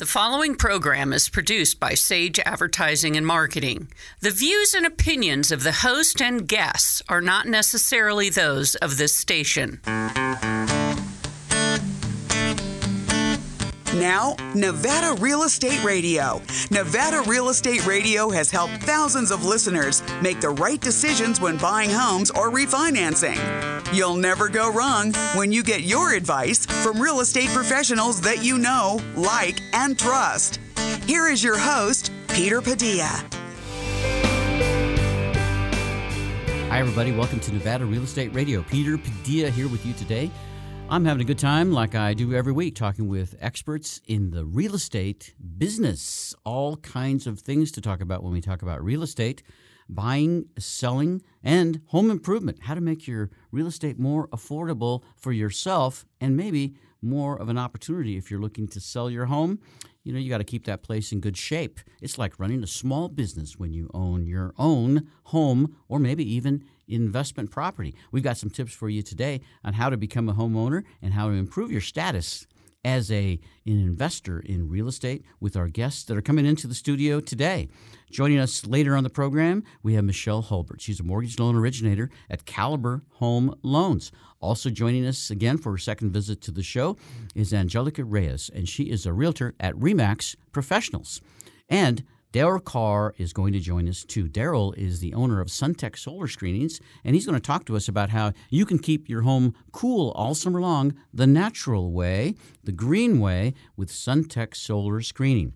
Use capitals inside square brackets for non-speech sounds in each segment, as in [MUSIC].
The following program is produced by Sage Advertising and Marketing. The views and opinions of the host and guests are not necessarily those of this station. Now, Nevada Real Estate Radio. Nevada Real Estate Radio has helped thousands of listeners make the right decisions when buying homes or refinancing. You'll never go wrong when you get your advice from real estate professionals that you know, like, and trust. Here is your host, Peter Padilla. Hi, everybody. Welcome to Nevada Real Estate Radio. Peter Padilla here with you today. I'm having a good time, like I do every week, talking with experts in the real estate business. All kinds of things to talk about when we talk about real estate buying, selling, and home improvement. How to make your real estate more affordable for yourself and maybe more of an opportunity if you're looking to sell your home. You know, you got to keep that place in good shape. It's like running a small business when you own your own home or maybe even investment property. We've got some tips for you today on how to become a homeowner and how to improve your status as a an investor in real estate with our guests that are coming into the studio today. Joining us later on the program, we have Michelle Hulbert. She's a mortgage loan originator at Caliber Home Loans. Also joining us again for her second visit to the show is Angelica Reyes, and she is a realtor at Remax Professionals. And Daryl Carr is going to join us too. Daryl is the owner of Sunteck Solar Screenings, and he's going to talk to us about how you can keep your home cool all summer long the natural way, the green way, with Sunteck Solar Screening.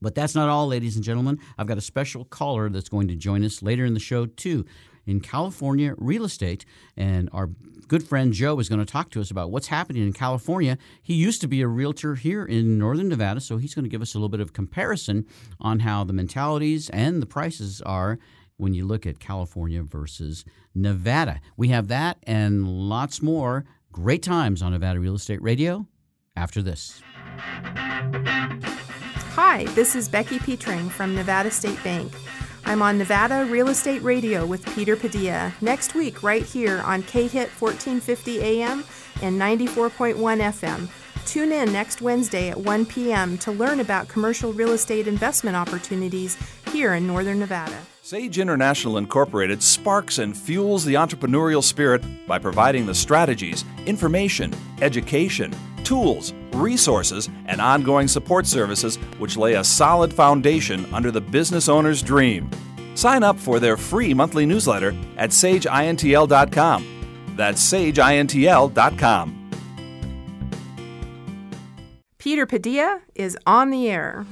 But that's not all, ladies and gentlemen. I've got a special caller that's going to join us later in the show, too in California real estate. And our good friend Joe is going to talk to us about what's happening in California. He used to be a realtor here in Northern Nevada, so he's going to give us a little bit of comparison on how the mentalities and the prices are when you look at California versus Nevada. We have that and lots more great times on Nevada Real Estate Radio after this. Hi, this is Becky Petring from Nevada State Bank. I'm on Nevada Real Estate Radio with Peter Padilla next week, right here on KHIT 1450 AM and 94.1 FM. Tune in next Wednesday at 1 p.m. to learn about commercial real estate investment opportunities here in Northern Nevada. Sage International Incorporated sparks and fuels the entrepreneurial spirit by providing the strategies, information, education, tools, resources, and ongoing support services which lay a solid foundation under the business owner's dream. Sign up for their free monthly newsletter at sageintl.com. That's sageintl.com. Peter Padilla is on the air.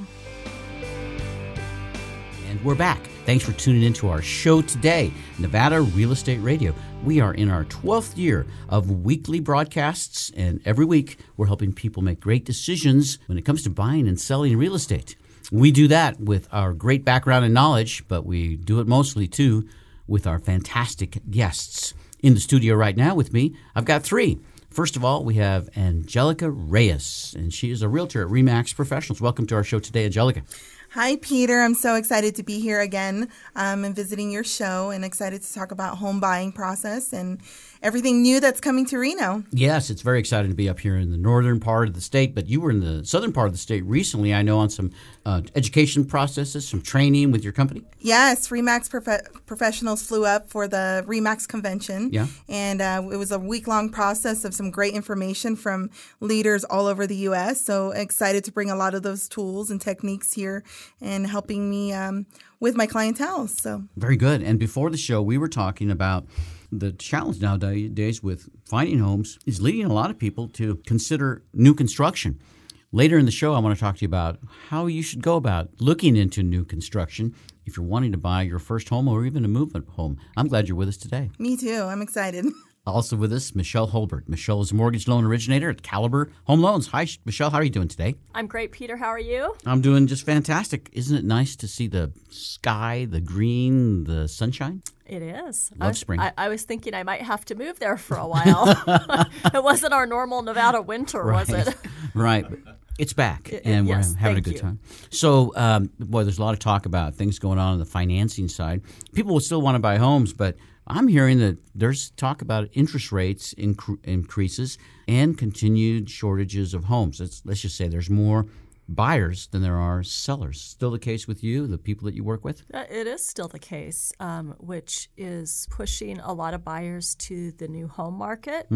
And we're back. Thanks for tuning into our show today, Nevada Real Estate Radio. We are in our 12th year of weekly broadcasts, and every week we're helping people make great decisions when it comes to buying and selling real estate. We do that with our great background and knowledge, but we do it mostly too with our fantastic guests. In the studio right now with me, I've got three. First of all, we have Angelica Reyes, and she is a realtor at Remax Professionals. Welcome to our show today, Angelica. Hi, Peter. I'm so excited to be here again um, and visiting your show and excited to talk about home buying process and everything new that's coming to Reno. Yes, it's very exciting to be up here in the northern part of the state, but you were in the southern part of the state recently, I know, on some uh, education processes, some training with your company. Yes, Remax prof- professionals flew up for the Remax convention. Yeah. And uh, it was a week long process of some great information from leaders all over the U.S. So excited to bring a lot of those tools and techniques here and helping me um, with my clientele. So very good. And before the show, we were talking about the challenge nowadays with finding homes is leading a lot of people to consider new construction. Later in the show, I want to talk to you about how you should go about looking into new construction if you're wanting to buy your first home or even a movement home. I'm glad you're with us today. Me too. I'm excited. [LAUGHS] Also with us, Michelle Holbert. Michelle is a mortgage loan originator at Caliber Home Loans. Hi, Michelle. How are you doing today? I'm great, Peter. How are you? I'm doing just fantastic. Isn't it nice to see the sky, the green, the sunshine? It is. Love I was, spring. I, I, was thinking I might have to move there for a while. [LAUGHS] it wasn't our normal Nevada winter, right. was it? [LAUGHS] right. It's back, It- and we're having a good you. time. So, um, boy, there's a lot of talk about things going on on the financing side. People will still want to buy homes, but I'm hearing that there's talk about interest rates incre- increases and continued shortages of homes. Let's, let's just say there's more buyers than there are sellers. Still the case with you, the people that you work with? Uh, It is still the case, um, which is pushing a lot of buyers to the new home market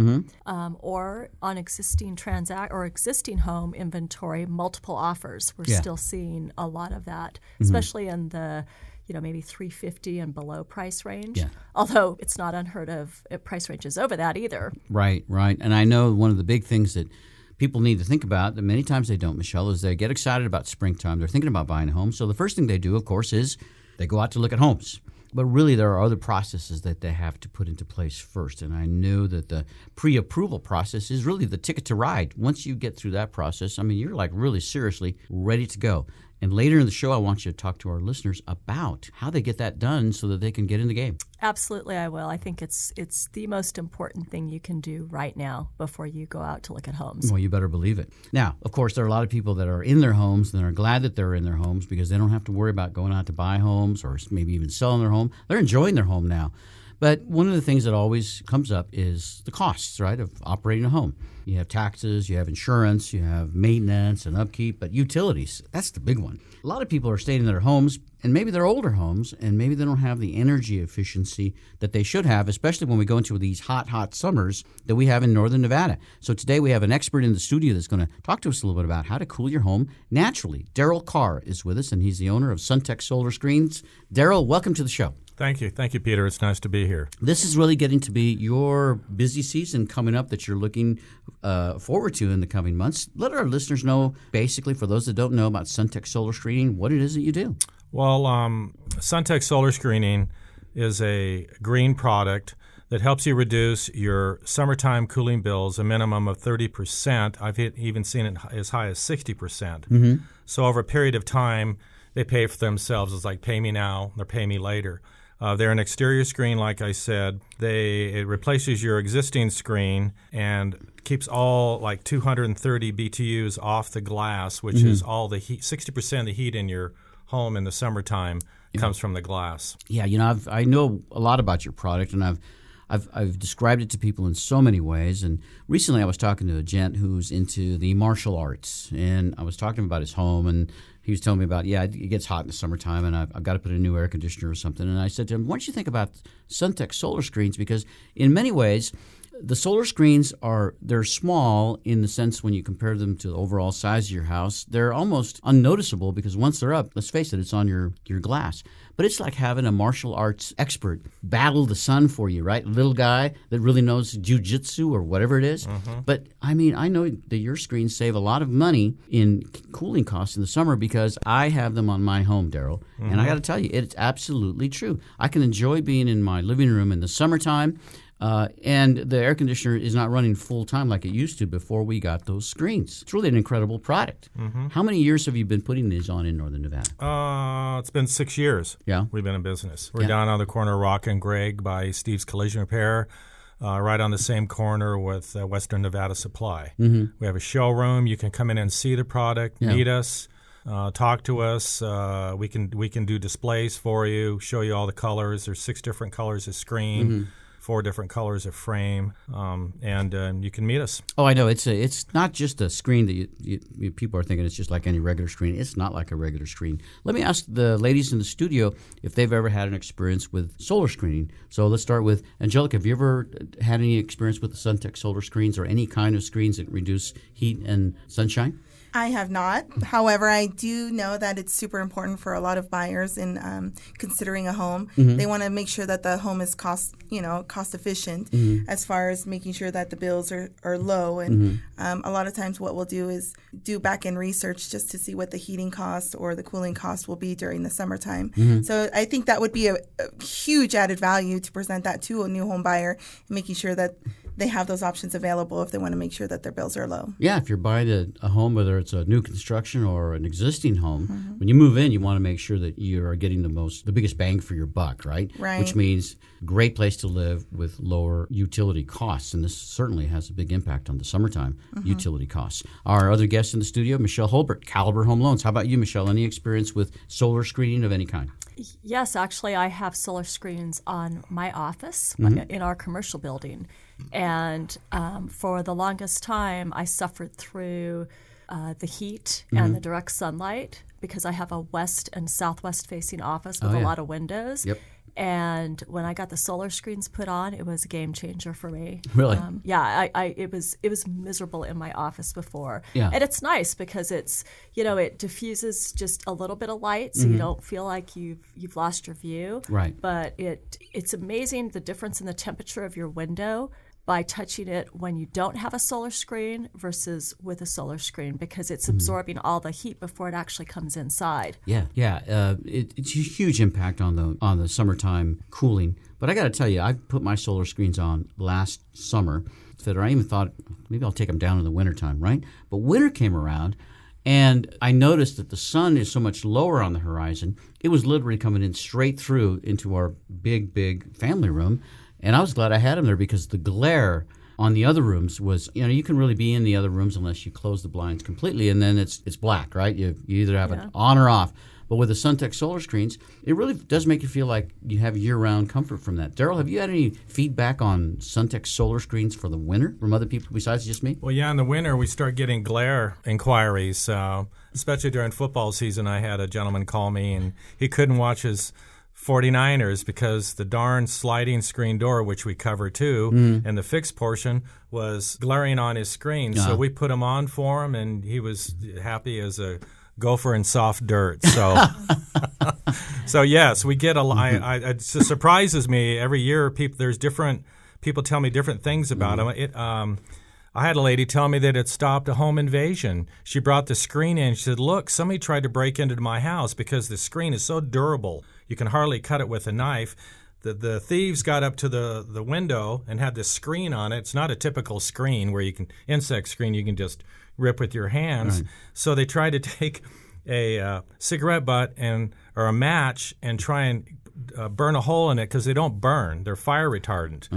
um, or on existing transact or existing home inventory, multiple offers. We're Yeah. still seeing a lot of that, especially in the you know maybe 350 and below price range. Yeah. Although it's not unheard of if price ranges over that either. Right, right. And I know one of the big things that people need to think about that many times they don't, Michelle, is they get excited about springtime. They're thinking about buying a home. So the first thing they do, of course, is they go out to look at homes. But really, there are other processes that they have to put into place first. And I know that the pre approval process is really the ticket to ride. Once you get through that process, I mean, you're like really seriously ready to go. And later in the show, I want you to talk to our listeners about how they get that done so that they can get in the game. Absolutely, I will. I think it's it's the most important thing you can do right now before you go out to look at homes. Well, you better believe it. Now, of course, there are a lot of people that are in their homes and are glad that they're in their homes because they don't have to worry about going out to buy homes or maybe even selling their home. They're enjoying their home now. But one of the things that always comes up is the costs, right, of operating a home. You have taxes, you have insurance, you have maintenance and upkeep, but utilities, that's the big one. A lot of people are staying in their homes and maybe they're older homes and maybe they don't have the energy efficiency that they should have, especially when we go into these hot, hot summers that we have in northern Nevada. So today we have an expert in the studio that's going to talk to us a little bit about how to cool your home naturally. Daryl Carr is with us and he's the owner of Sunteck Solar Screens. Daryl, welcome to the show. Thank you. Thank you, Peter. It's nice to be here. This is really getting to be your busy season coming up that you're looking uh, forward to in the coming months. Let our listeners know, basically, for those that don't know about Sunteck Solar Screening, what it is that you do. Well, um, Sunteck Solar Screening is a green product that helps you reduce your summertime cooling bills a minimum of 30%. I've even seen it as high as 60%. percent So over a period of time, they pay for themselves. It's like pay me now, or pay me later. Uh, they're an exterior screen, like I said. They it replaces your existing screen and keeps all like 230 BTUs off the glass, which is all the heat. 60% of the heat in your home in the summertime comes from the glass. Yeah, you know, I've, I know a lot about your product, and I've, I've, I've described it to people in so many ways. And recently, I was talking to a gent who's into the martial arts, and I was talking about his home, and he was telling me about, yeah, it gets hot in the summertime, and I've, I've got to put a new air conditioner or something. And I said to him, why don't you think about Sunteck solar screens? Because in many ways, the solar screens are they're small in the sense when you compare them to the overall size of your house they're almost unnoticeable because once they're up let's face it it's on your your glass but it's like having a martial arts expert battle the sun for you right? Little guy that really knows jujitsu or whatever it is. Mm-hmm. but i mean i know that your screens save a lot of money in cooling costs in the summer because i have them on my home daryl. And i mm-hmm. got to tell you it's absolutely true. I can enjoy being in my living room in the summertime uh, and the air conditioner is not running full time like it used to before we got those screens. It's really an incredible product. How many years have you been putting these on in Northern Nevada? Uh, it's been six years. Yeah. We've been in business. We're Yeah. down on the corner of Rock and Greg by Steve's Collision Repair, uh, right on the same corner with uh, Western Nevada Supply. Mm-hmm. We have a showroom. You can come in and see the product, Yeah. meet us, uh, talk to us. Uh, we can we can do displays for you, show you all the colors. There's six different colors of screen. Mm-hmm. Four different colors of frame, um, and uh, you can meet us. Oh, I know. It's a, it's not just a screen that you, you, you, people are thinking it's just like any regular screen. It's not like a regular screen. Let me ask the ladies in the studio if they've ever had an experience with solar screening. So let's start with Angelica. Have you ever had any experience with the Sunteck solar screens or any kind of screens that reduce heat and sunshine? I have not. However, I do know that it's super important for a lot of buyers in um, considering a home. They want to make sure that the home is cost, you know, cost efficient as far as making sure that the bills are, are low. And um, a lot of times, what we'll do is do back end research just to see what the heating cost or the cooling cost will be during the summertime. So I think that would be a, a huge added value to present that to a new home buyer, making sure that they have those options available if they want to make sure that their bills are low. Yeah, if you're buying a, a home, whether it's a new construction or an existing home, when you move in, you want to make sure that you are getting the most, the biggest bang for your buck, right? Right. Which means great place to live with lower utility costs, and this certainly has a big impact on the summertime utility costs. Our other guest in the studio, Michelle Holbert, Caliber Home Loans. How about you, Michelle? Any experience with solar screening of any kind? Yes, actually, I have solar screens on my office Mm-hmm. in our commercial building. And um, for the longest time, I suffered through uh, the heat Mm-hmm. and the direct sunlight because I have a west and southwest facing office with Oh, a yeah. lot of windows. Yep. And when I got the solar screens put on, it was a game changer for me. Really? Um, yeah, I, I it was it was miserable in my office before. Yeah. And it's nice because it's you know it diffuses just a little bit of light, so you don't feel like you've you've lost your view. Mm-hmm. Right. But it it's amazing the difference in the temperature of your window by touching it when you don't have a solar screen versus with a solar screen because it's Mm-hmm. absorbing all the heat before it actually comes inside. Yeah, yeah. Uh, it, it's a huge impact on the on the summertime cooling. But I got to tell you, I put my solar screens on last summer. That I even thought maybe I'll take them down in the wintertime, right? But winter came around, and I noticed that the sun is so much lower on the horizon. It was literally coming in straight through into our big, big family room, and I was glad I had them there because the glare on the other rooms was you know you can really be in the other rooms unless you close the blinds completely and then it's it's black right? You, you either have it on or off. But with the sunteck solar screens it really does make you feel like you have year-round comfort from that. Daryl have you had any feedback on sunteck solar screens for the winter from other people besides just me? Well, yeah, in the winter we start getting glare inquiries, uh, especially during football season. I had a gentleman call me and he couldn't watch his 49ers because the darn sliding screen door, which we cover too, mm. and the fixed portion was glaring on his screen. So uh-huh. we put him on for him and he was happy as a gopher in soft dirt. So, [LAUGHS] so yes, we get a lot. Mm-hmm. I, I, it surprises me every year. People, there's different people tell me different things about mm-hmm. them. It, um, I had a lady tell me that it stopped a home invasion. She brought the screen in. She said, "Look, somebody tried to break into my house because the screen is so durable. You can hardly cut it with a knife." The, the thieves got up to the, the window and had this screen on it. It's not a typical screen where you can insect screen you can just rip with your hands. So they tried to [LAUGHS] take a uh, cigarette butt and or a match and try and uh, burn a hole in it because they don't burn; they're fire retardant.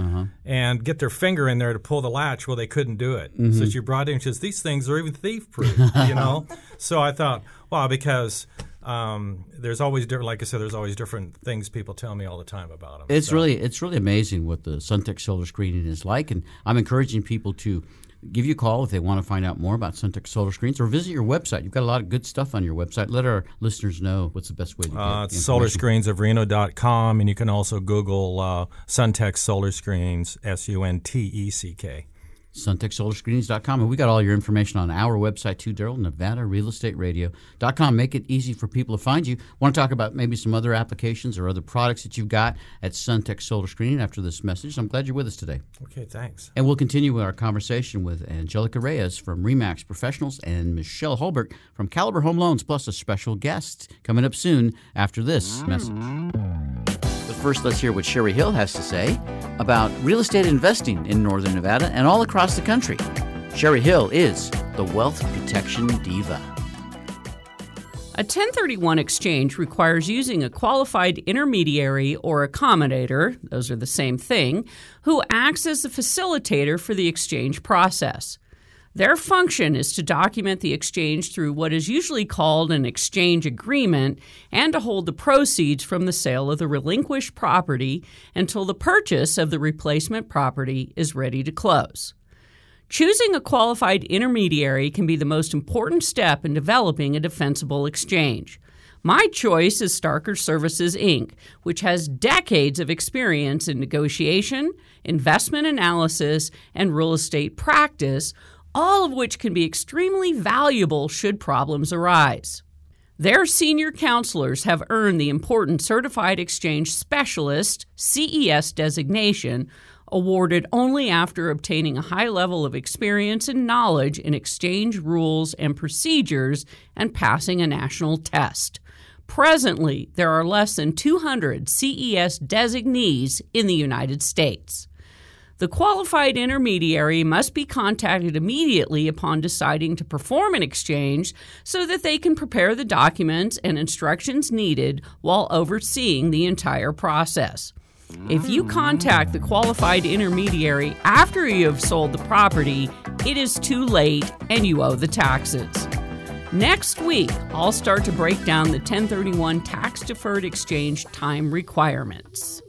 And get their finger in there to pull the latch. Well, they couldn't do it. So she brought in. She says, "These things are even thief proof." you know. [LAUGHS] So I thought, wow, because. Um, there's always different, like I said, there's always different things people tell me all the time about them. It's really it's really amazing what the Sunteck solar screening is like, and I'm encouraging people to give you a call if they want to find out more about Sunteck solar screens, or visit your website. You've got a lot of good stuff on your website. Let our listeners know what's the best way to get Uh, it's solarscreensofreno.com, and you can also Google uh, Suntex Solar Screens, S U N T E C K. SunteckSolarScreenings.com. And we got all your information on our website too, Daryl, NevadaRealEstateRadio.com. Make it easy for people to find you. Want to talk about maybe some other applications or other products that you've got at Sunteck Solar Screening after this message. I'm glad you're with us today. Okay, thanks. And we'll continue with our conversation with Angelica Reyes from Remax Professionals and Michelle Holbert from Caliber Home Loans, plus a special guest coming up soon after this message. First, let's hear what Sherry Hill has to say about real estate investing in Northern Nevada and all across the country. Sherry Hill is the wealth protection diva. A 1031 exchange requires using a qualified intermediary or accommodator, those are the same thing, who acts as the facilitator for the exchange process. Their function is to document the exchange through what is usually called an exchange agreement and to hold the proceeds from the sale of the relinquished property until the purchase of the replacement property is ready to close. Choosing a qualified intermediary can be the most important step in developing a defensible exchange. My choice is Starker Services Inc., which has decades of experience in negotiation, investment analysis, and real estate practice, all of which can be extremely valuable should problems arise. Their senior counselors have earned the important Certified Exchange Specialist CES designation, awarded only after obtaining a high level of experience and knowledge in exchange rules and procedures and passing a national test. Presently, there are less than 200 CES designees in the United States. The qualified intermediary must be contacted immediately upon deciding to perform an exchange so that they can prepare the documents and instructions needed while overseeing the entire process. If you contact the qualified intermediary after you have sold the property, it is too late and you owe the taxes. Next week, I'll start to break down the 1031 tax deferred exchange time requirements.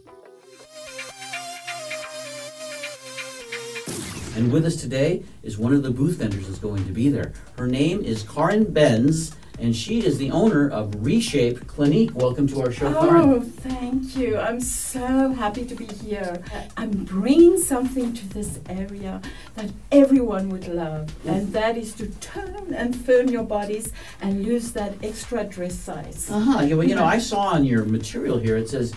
And with us today is one of the booth vendors that's going to be there. Her name is Karin Benz, and she is the owner of Reshape Clinique. Welcome to our show, Oh, Karin. thank you. I'm so happy to be here. I'm bringing something to this area that everyone would love, and that is to tone and firm your bodies and lose that extra dress size. Uh huh. Yeah, well, you know, I saw on your material here it says,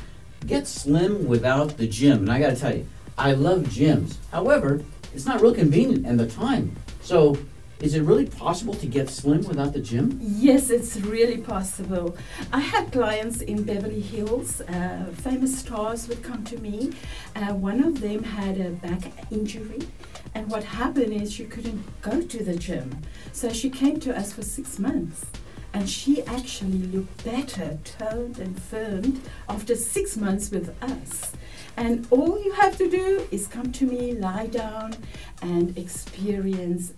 "Get slim without the gym," and I got to tell you, I love gyms. However, it's not real convenient and the time. So, is it really possible to get slim without the gym? Yes, it's really possible. I had clients in Beverly Hills, uh, famous stars would come to me. Uh, one of them had a back injury, and what happened is she couldn't go to the gym. So she came to us for six months. And she actually looked better, toned and firmed after six months with us. And all you have to do is come to me, lie down, and experience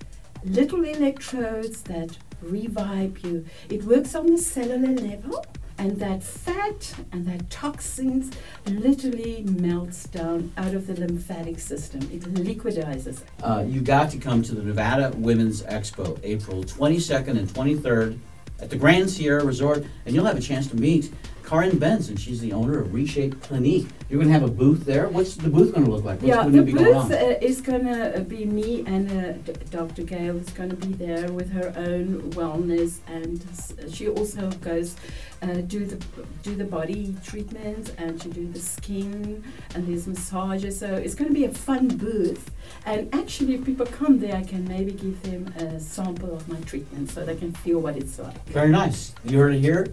little electrodes that revive you. It works on the cellular level, and that fat and that toxins literally melts down out of the lymphatic system. It liquidizes. Uh, you got to come to the Nevada Women's Expo, April 22nd and 23rd at the Grand Sierra Resort, and you'll have a chance to meet Karin Benz, and she's the owner of Reshape Clinique. You're going to have a booth there. What's the booth going to look like? What's yeah, going the to be going booth on? uh, is going to be me and uh, D- Dr. Gail is going to be there with her own wellness, and s- she also goes uh, do the do the body treatments and she do the skin and there's massages. So it's going to be a fun booth. And actually, if people come there, I can maybe give them a sample of my treatment so they can feel what it's like. Very nice. You heard it here.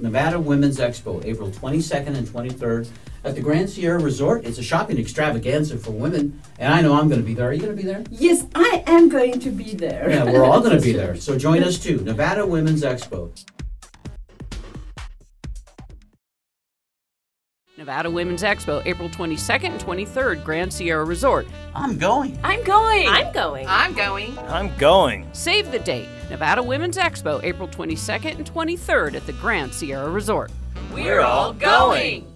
Nevada Women's Expo, April 22nd and 23rd at the Grand Sierra Resort. It's a shopping extravaganza for women, and I know I'm going to be there. Are you going to be there? Yes, I am going to be there. Yeah, we're all going to be [LAUGHS] there. So join us too. Nevada Women's Expo. Nevada Women's Expo, April 22nd and 23rd, Grand Sierra Resort. I'm going. I'm going. I'm going. I'm going. I'm going. Save the date. Nevada Women's Expo, April 22nd and 23rd at the Grand Sierra Resort. We're all going.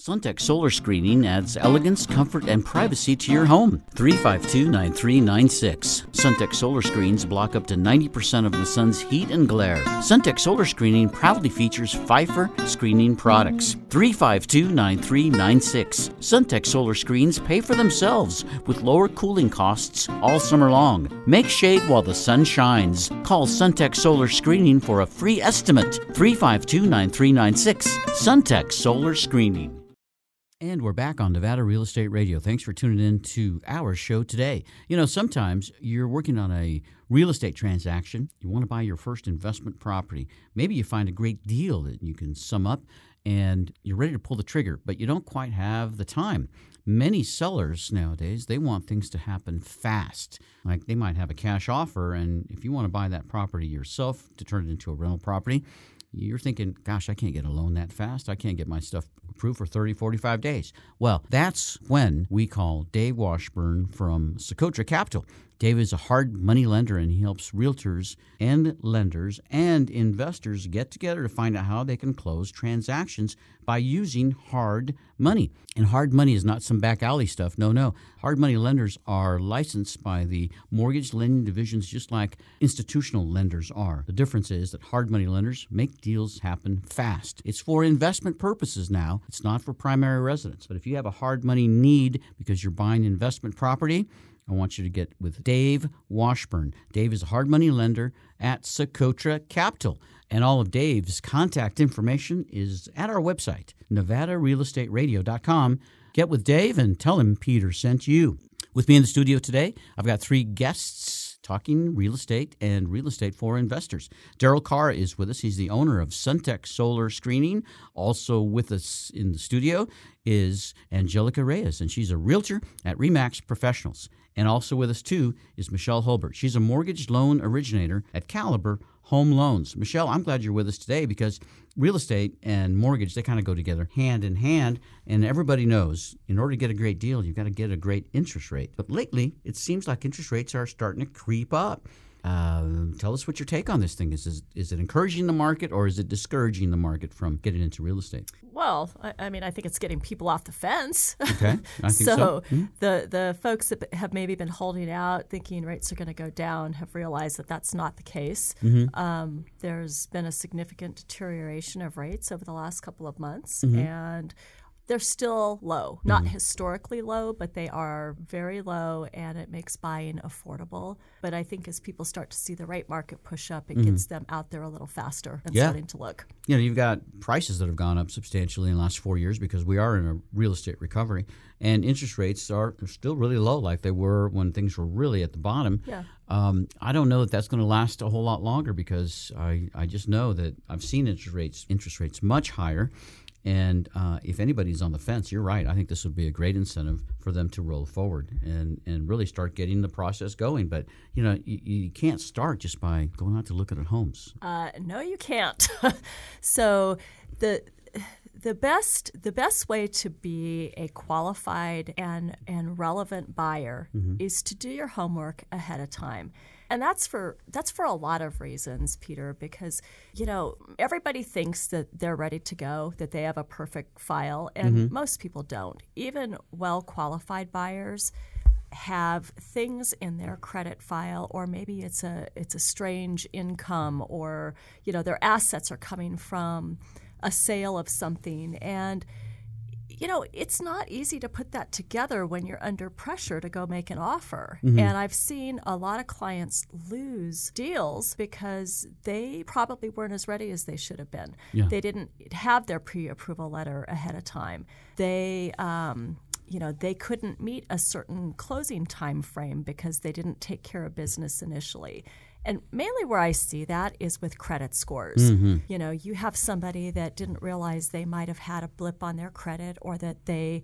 Sunteck Solar Screening adds elegance, comfort, and privacy to your home. 352 9396. Sunteck Solar Screens block up to 90% of the sun's heat and glare. Sunteck Solar Screening proudly features Phifer screening products. 352 9396. Sunteck Solar Screens pay for themselves with lower cooling costs all summer long. Make shade while the sun shines. Call Sunteck Solar Screening for a free estimate. 352 9396. Sunteck Solar Screening. And we're back on Nevada Real Estate Radio. Thanks for tuning in to our show today. You know, sometimes you're working on a real estate transaction, you want to buy your first investment property. Maybe you find a great deal that you can sum up and you're ready to pull the trigger, but you don't quite have the time. Many sellers nowadays, they want things to happen fast. Like they might have a cash offer and if you want to buy that property yourself to turn it into a rental property, you're thinking, gosh, I can't get a loan that fast. I can't get my stuff approved for 30, 45 days. Well, that's when we call Dave Washburn from Socotra Capital. Dave is a hard money lender and he helps realtors and lenders and investors get together to find out how they can close transactions by using hard money. And hard money is not some back alley stuff. No, no. Hard money lenders are licensed by the mortgage lending divisions just like institutional lenders are. The difference is that hard money lenders make deals happen fast. It's for investment purposes now, it's not for primary residence. But if you have a hard money need because you're buying investment property, I want you to get with Dave Washburn. Dave is a hard money lender at Socotra Capital. And all of Dave's contact information is at our website, nevadarealestateradio.com. Get with Dave and tell him Peter sent you. With me in the studio today, I've got three guests talking real estate and real estate for investors. Daryl Carr is with us. He's the owner of Sunteck Solar Screening. Also with us in the studio is Angelica Reyes, and she's a realtor at Remax Professionals. And also with us too is Michelle Holbert. She's a mortgage loan originator at Caliber Home Loans. Michelle, I'm glad you're with us today because real estate and mortgage they kind of go together hand in hand and everybody knows in order to get a great deal you've got to get a great interest rate but lately it seems like interest rates are starting to creep up Um, tell us what your take on this thing is. is. Is it encouraging the market or is it discouraging the market from getting into real estate? Well, I, I mean, I think it's getting people off the fence. Okay, I [LAUGHS] think so. so mm-hmm. the the folks that have maybe been holding out, thinking rates are going to go down, have realized that that's not the case. Mm-hmm. Um, there's been a significant deterioration of rates over the last couple of months, mm-hmm. and they're still low, not mm-hmm. historically low, but they are very low and it makes buying affordable. But I think as people start to see the right market push up, it mm-hmm. gets them out there a little faster and yeah. starting to look. You know, you've got prices that have gone up substantially in the last four years because we are in a real estate recovery and interest rates are still really low like they were when things were really at the bottom. Yeah. Um, I don't know that that's going to last a whole lot longer because I, I just know that I've seen interest rates interest rates much higher and uh, if anybody's on the fence, you're right. I think this would be a great incentive for them to roll forward and, and really start getting the process going. But you know, you, you can't start just by going out to look at homes. Uh, no, you can't. [LAUGHS] so the the best the best way to be a qualified and and relevant buyer mm-hmm. is to do your homework ahead of time and that's for that's for a lot of reasons peter because you know everybody thinks that they're ready to go that they have a perfect file and mm-hmm. most people don't even well qualified buyers have things in their credit file or maybe it's a it's a strange income or you know their assets are coming from a sale of something and you know, it's not easy to put that together when you're under pressure to go make an offer. Mm-hmm. And I've seen a lot of clients lose deals because they probably weren't as ready as they should have been. Yeah. They didn't have their pre approval letter ahead of time. They, um, you know they couldn't meet a certain closing time frame because they didn't take care of business initially and mainly where I see that is with credit scores. Mm-hmm. You know, you have somebody that didn't realize they might have had a blip on their credit or that they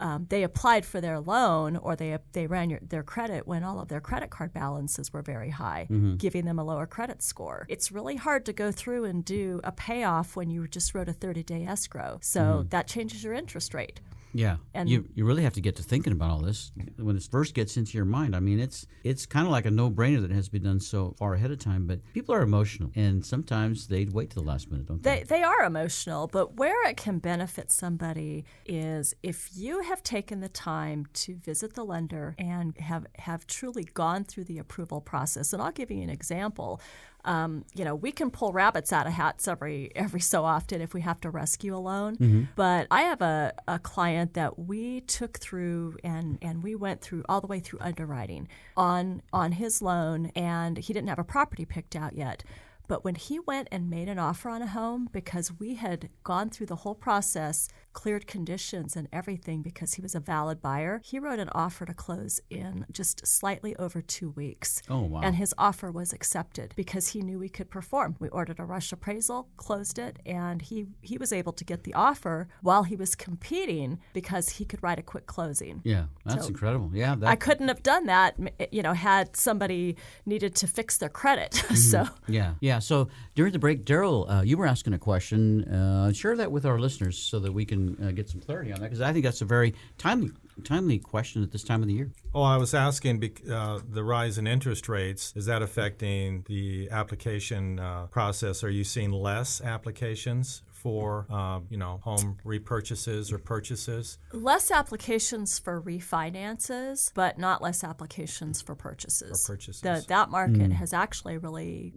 um, they applied for their loan or they they ran your, their credit when all of their credit card balances were very high, mm-hmm. giving them a lower credit score. It's really hard to go through and do a payoff when you just wrote a 30 day escrow. So mm-hmm. that changes your interest rate. Yeah, and you you really have to get to thinking about all this when it first gets into your mind. I mean, it's it's kind of like a no brainer that has to be done so far ahead of time. But people are emotional, and sometimes they wait till the last minute, don't they? They they are emotional, but where it can benefit somebody is if you have taken the time to visit the lender and have have truly gone through the approval process. And I'll give you an example. Um, you know, we can pull rabbits out of hats every every so often if we have to rescue a loan. Mm-hmm. But I have a, a client that we took through and and we went through all the way through underwriting on on his loan, and he didn't have a property picked out yet. But when he went and made an offer on a home, because we had gone through the whole process, cleared conditions and everything because he was a valid buyer, he wrote an offer to close in just slightly over two weeks. Oh, wow. And his offer was accepted because he knew we could perform. We ordered a rush appraisal, closed it, and he, he was able to get the offer while he was competing because he could write a quick closing. Yeah, that's so incredible. Yeah, that... I couldn't have done that, you know, had somebody needed to fix their credit. [LAUGHS] Mm-hmm. so, yeah, yeah. Yeah. So during the break, Daryl, uh, you were asking a question. Uh, share that with our listeners so that we can uh, get some clarity on that because I think that's a very timely timely question at this time of the year. Oh, I was asking uh, the rise in interest rates is that affecting the application uh, process? Are you seeing less applications for uh, you know home repurchases or purchases? Less applications for refinances, but not less applications for purchases. For purchases. The, that market mm. has actually really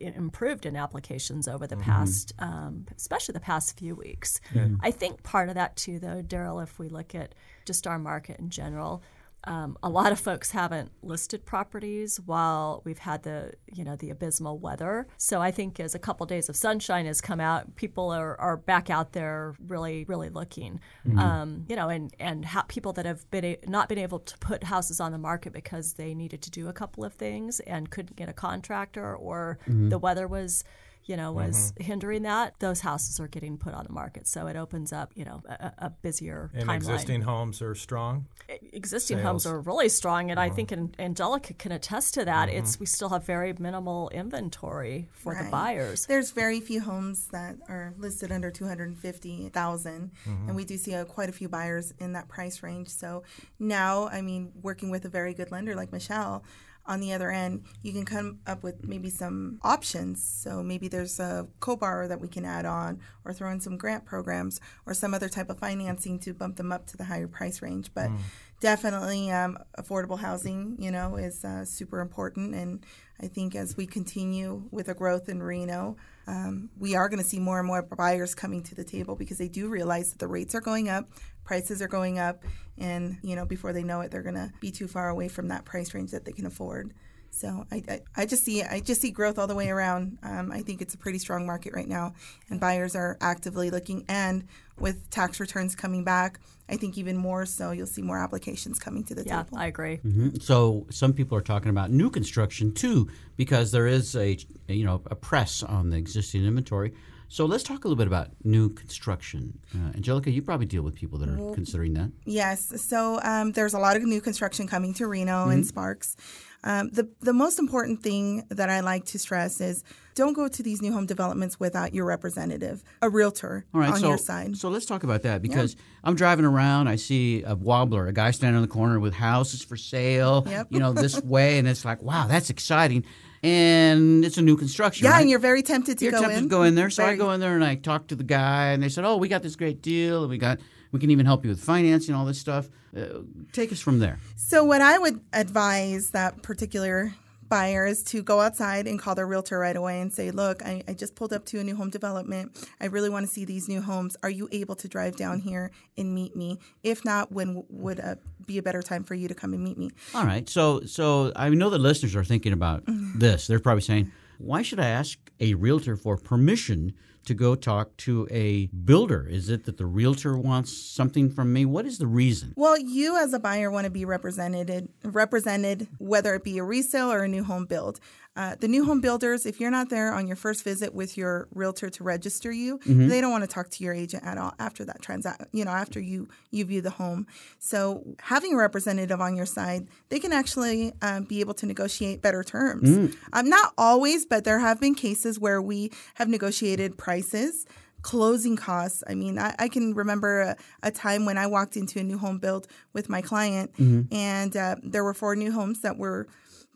improved in applications over the mm-hmm. past, um, especially the past few weeks. Mm. I think part of that too, though, Daryl, if we look at just our market in general um, a lot of folks haven't listed properties while we've had the you know the abysmal weather. So I think as a couple days of sunshine has come out, people are, are back out there really really looking. Mm-hmm. Um, you know, and and ha- people that have been a- not been able to put houses on the market because they needed to do a couple of things and couldn't get a contractor or mm-hmm. the weather was you know, was mm-hmm. hindering that, those houses are getting put on the market. So it opens up, you know, a, a busier and timeline. existing homes are strong. Existing Sales. homes are really strong, and uh-huh. I think Angelica can attest to that. Mm-hmm. It's we still have very minimal inventory for right. the buyers. There's very few homes that are listed under two hundred and fifty thousand, mm-hmm. and we do see a, quite a few buyers in that price range. So now, I mean, working with a very good lender like Michelle on the other end, you can come up with maybe some options. So maybe there's a co-borrower that we can add on, or throw in some grant programs, or some other type of financing to bump them up to the higher price range. But mm. definitely, um, affordable housing, you know, is uh, super important. And I think as we continue with the growth in Reno, um, we are going to see more and more buyers coming to the table because they do realize that the rates are going up, prices are going up, and you know before they know it, they're going to be too far away from that price range that they can afford. So I, I, I, just see I just see growth all the way around. Um, I think it's a pretty strong market right now, and buyers are actively looking. And with tax returns coming back, I think even more so, you'll see more applications coming to the yeah, table. Yeah, I agree. Mm-hmm. So some people are talking about new construction too, because there is a you know a press on the existing inventory. So let's talk a little bit about new construction. Uh, Angelica, you probably deal with people that are considering that. Yes. So um, there's a lot of new construction coming to Reno mm-hmm. and Sparks. Um, the the most important thing that I like to stress is don't go to these new home developments without your representative, a realtor on so, your side. So let's talk about that because yeah. I'm driving around, I see a wobbler, a guy standing on the corner with houses for sale, yep. you know, this [LAUGHS] way, and it's like, wow, that's exciting. And it's a new construction. Yeah, right? and you're very tempted to you're go tempted in. to go in there. So very. I go in there and I talk to the guy, and they said, "Oh, we got this great deal, and we got we can even help you with financing, all this stuff." Uh, take us from there. So, what I would advise that particular buyer is to go outside and call their realtor right away and say, Look, I, I just pulled up to a new home development. I really want to see these new homes. Are you able to drive down here and meet me? If not, when would uh, be a better time for you to come and meet me? All right. So, so I know the listeners are thinking about mm-hmm. this. They're probably saying, Why should I ask a realtor for permission to go talk to a builder? Is it that the realtor wants something from me? What is the reason? Well, you as a buyer want to be represented represented whether it be a resale or a new home build. Uh, the new home builders, if you're not there on your first visit with your realtor to register you, mm-hmm. they don't want to talk to your agent at all after that transaction. You know, after you you view the home. So having a representative on your side, they can actually um, be able to negotiate better terms. Mm. Um, not always, but there have been cases where we have negotiated prices closing costs. I mean, I, I can remember a, a, time when I walked into a new home build with my client, mm-hmm. and uh, there were four new homes that were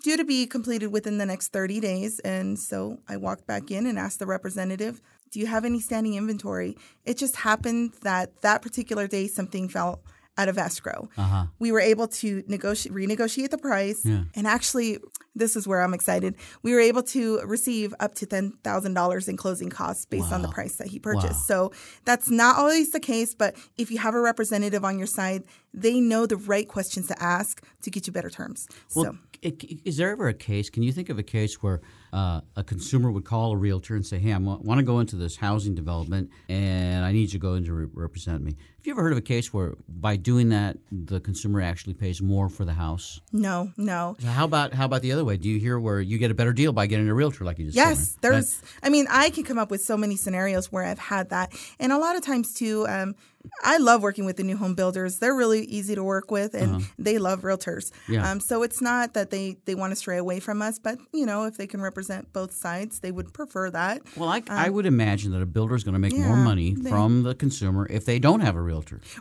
due to be completed within the next 30 days. And so I walked back in and asked the representative, Do you have any standing inventory? It just happened that that particular day something fell out of escrow. Uh-huh. We were able to negotiate, renegotiate the price, yeah. and actually, this is where I'm excited. We were able to receive up to ten thousand dollars in closing costs based wow. on the price that he purchased. Wow. So that's not always the case, but if you have a representative on your side, they know the right questions to ask to get you better terms. Well, so. Is there ever a case? Can you think of a case where uh, a consumer would call a realtor and say, "Hey, I want to go into this housing development, and I need you to go in to re- represent me"? Have you ever heard of a case where, by doing that, the consumer actually pays more for the house? No, no. So how about how about the other way? Do you hear where you get a better deal by getting a realtor, like you just yes? There's. I mean, I can come up with so many scenarios where I've had that, and a lot of times too. Um, I love working with the new home builders. They're really easy to work with, and uh-huh. they love realtors. Yeah. Um, so it's not that they they want to stray away from us, but you know, if they can represent both sides, they would prefer that. Well, I, um, I would imagine that a builder is going to make yeah, more money they, from the consumer if they don't have a realtor.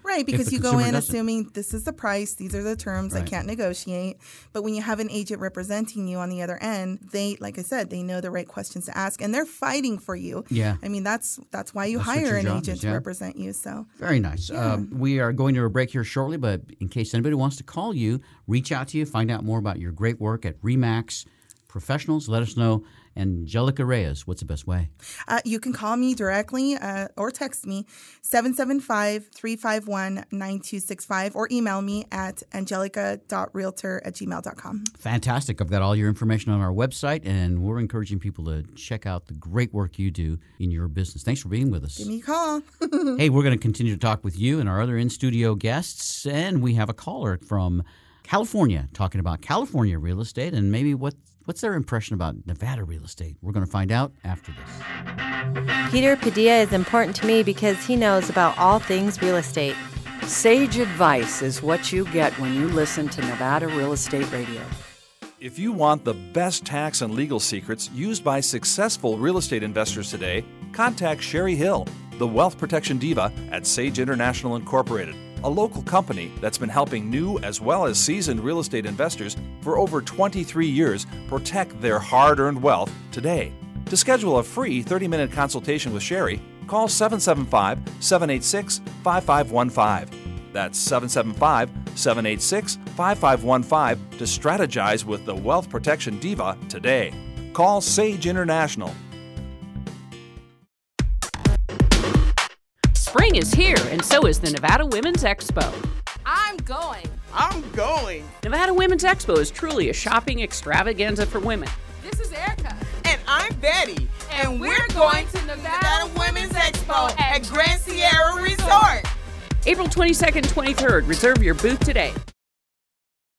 Right, because you go in doesn't. assuming this is the price, these are the terms, right. I can't negotiate. But when you have an agent representing you on the other end, they, like I said, they know the right questions to ask, and they're fighting for you. Yeah. I mean, that's that's why you that's hire an agent is, yeah. to represent you. So very very nice. Yeah. Um, we are going to a break here shortly, but in case anybody wants to call you, reach out to you, find out more about your great work at Remax Professionals. Let us know Angelica Reyes, what's the best way? Uh, you can call me directly uh, or text me 775 351 9265 or email me at angelica.realtor at gmail.com. Fantastic. I've got all your information on our website, and we're encouraging people to check out the great work you do in your business. Thanks for being with us. Give me a call. [LAUGHS] hey, we're going to continue to talk with you and our other in studio guests, and we have a caller from California talking about California real estate and maybe what What's their impression about Nevada real estate? We're going to find out after this. Peter Padilla is important to me because he knows about all things real estate. Sage advice is what you get when you listen to Nevada Real Estate Radio. If you want the best tax and legal secrets used by successful real estate investors today, contact Sherry Hill, the wealth protection diva at Sage International Incorporated. A local company that's been helping new as well as seasoned real estate investors for over 23 years protect their hard earned wealth today. To schedule a free 30 minute consultation with Sherry, call 775 786 5515. That's 775 786 5515 to strategize with the Wealth Protection Diva today. Call Sage International Spring is here, and so is the Nevada Women's Expo. I'm going. I'm going. Nevada Women's Expo is truly a shopping extravaganza for women. This is Erica. And I'm Betty. And, and we're, we're going, going to Nevada, Nevada Women's Expo at Grand Sierra Resort. April 22nd, 23rd. Reserve your booth today.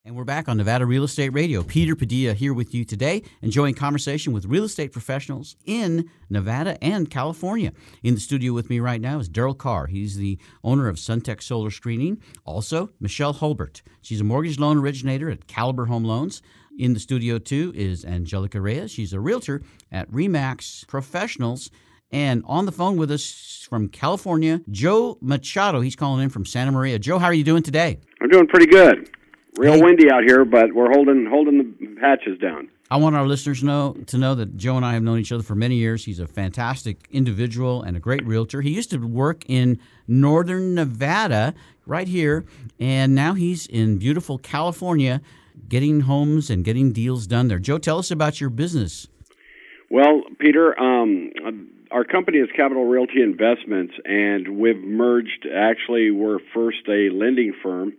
And we're back on Nevada Real Estate Radio. Peter Padilla here with you today, enjoying conversation with real estate professionals in Nevada and California. In the studio with me right now is Daryl Carr. He's the owner of Sunteck Solar Screening. Also, Michelle Holbert. She's a mortgage loan originator at Caliber Home Loans. In the studio, too, is Angelica Reyes. She's a realtor at Remax Professionals. And on the phone with us from California, Joe Machado. He's calling in from Santa Maria. Joe, how are you doing today? I'm doing pretty good. Real windy out here, but we're holding holding the hatches down. I want our listeners know to know that Joe and I have known each other for many years. He's a fantastic individual and a great realtor. He used to work in northern Nevada, right here, and now he's in beautiful California, getting homes and getting deals done there. Joe, tell us about your business. Well, Peter, um, our company is Capital Realty Investments, and we've merged. Actually, we're first a lending firm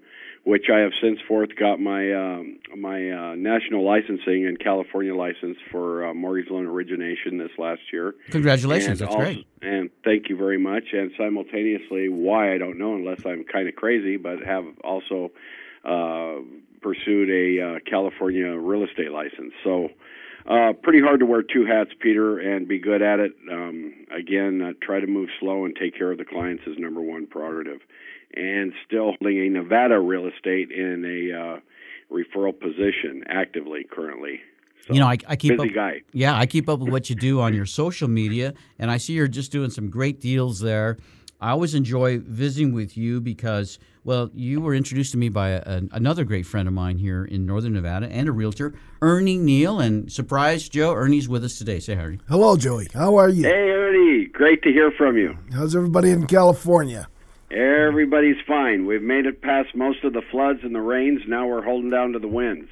which I have since forth got my um, my uh, national licensing and California license for uh, mortgage loan origination this last year. Congratulations, and that's also, great. And thank you very much. And simultaneously, why I don't know, unless I'm kind of crazy, but have also uh, pursued a uh, California real estate license. So. Uh, pretty hard to wear two hats, Peter, and be good at it. Um, again, uh, try to move slow and take care of the clients is number one prerogative and still holding a Nevada real estate in a uh, referral position actively currently. So, you know, I, I keep busy up, guy. Yeah, I keep up with what you do on your social media, and I see you're just doing some great deals there. I always enjoy visiting with you because, well, you were introduced to me by a, another great friend of mine here in Northern Nevada and a realtor, Ernie Neal. And surprise, Joe, Ernie's with us today. Say hi. Hello, Joey. How are you? Hey, Ernie. Great to hear from you. How's everybody in California? Everybody's fine. We've made it past most of the floods and the rains. Now we're holding down to the winds.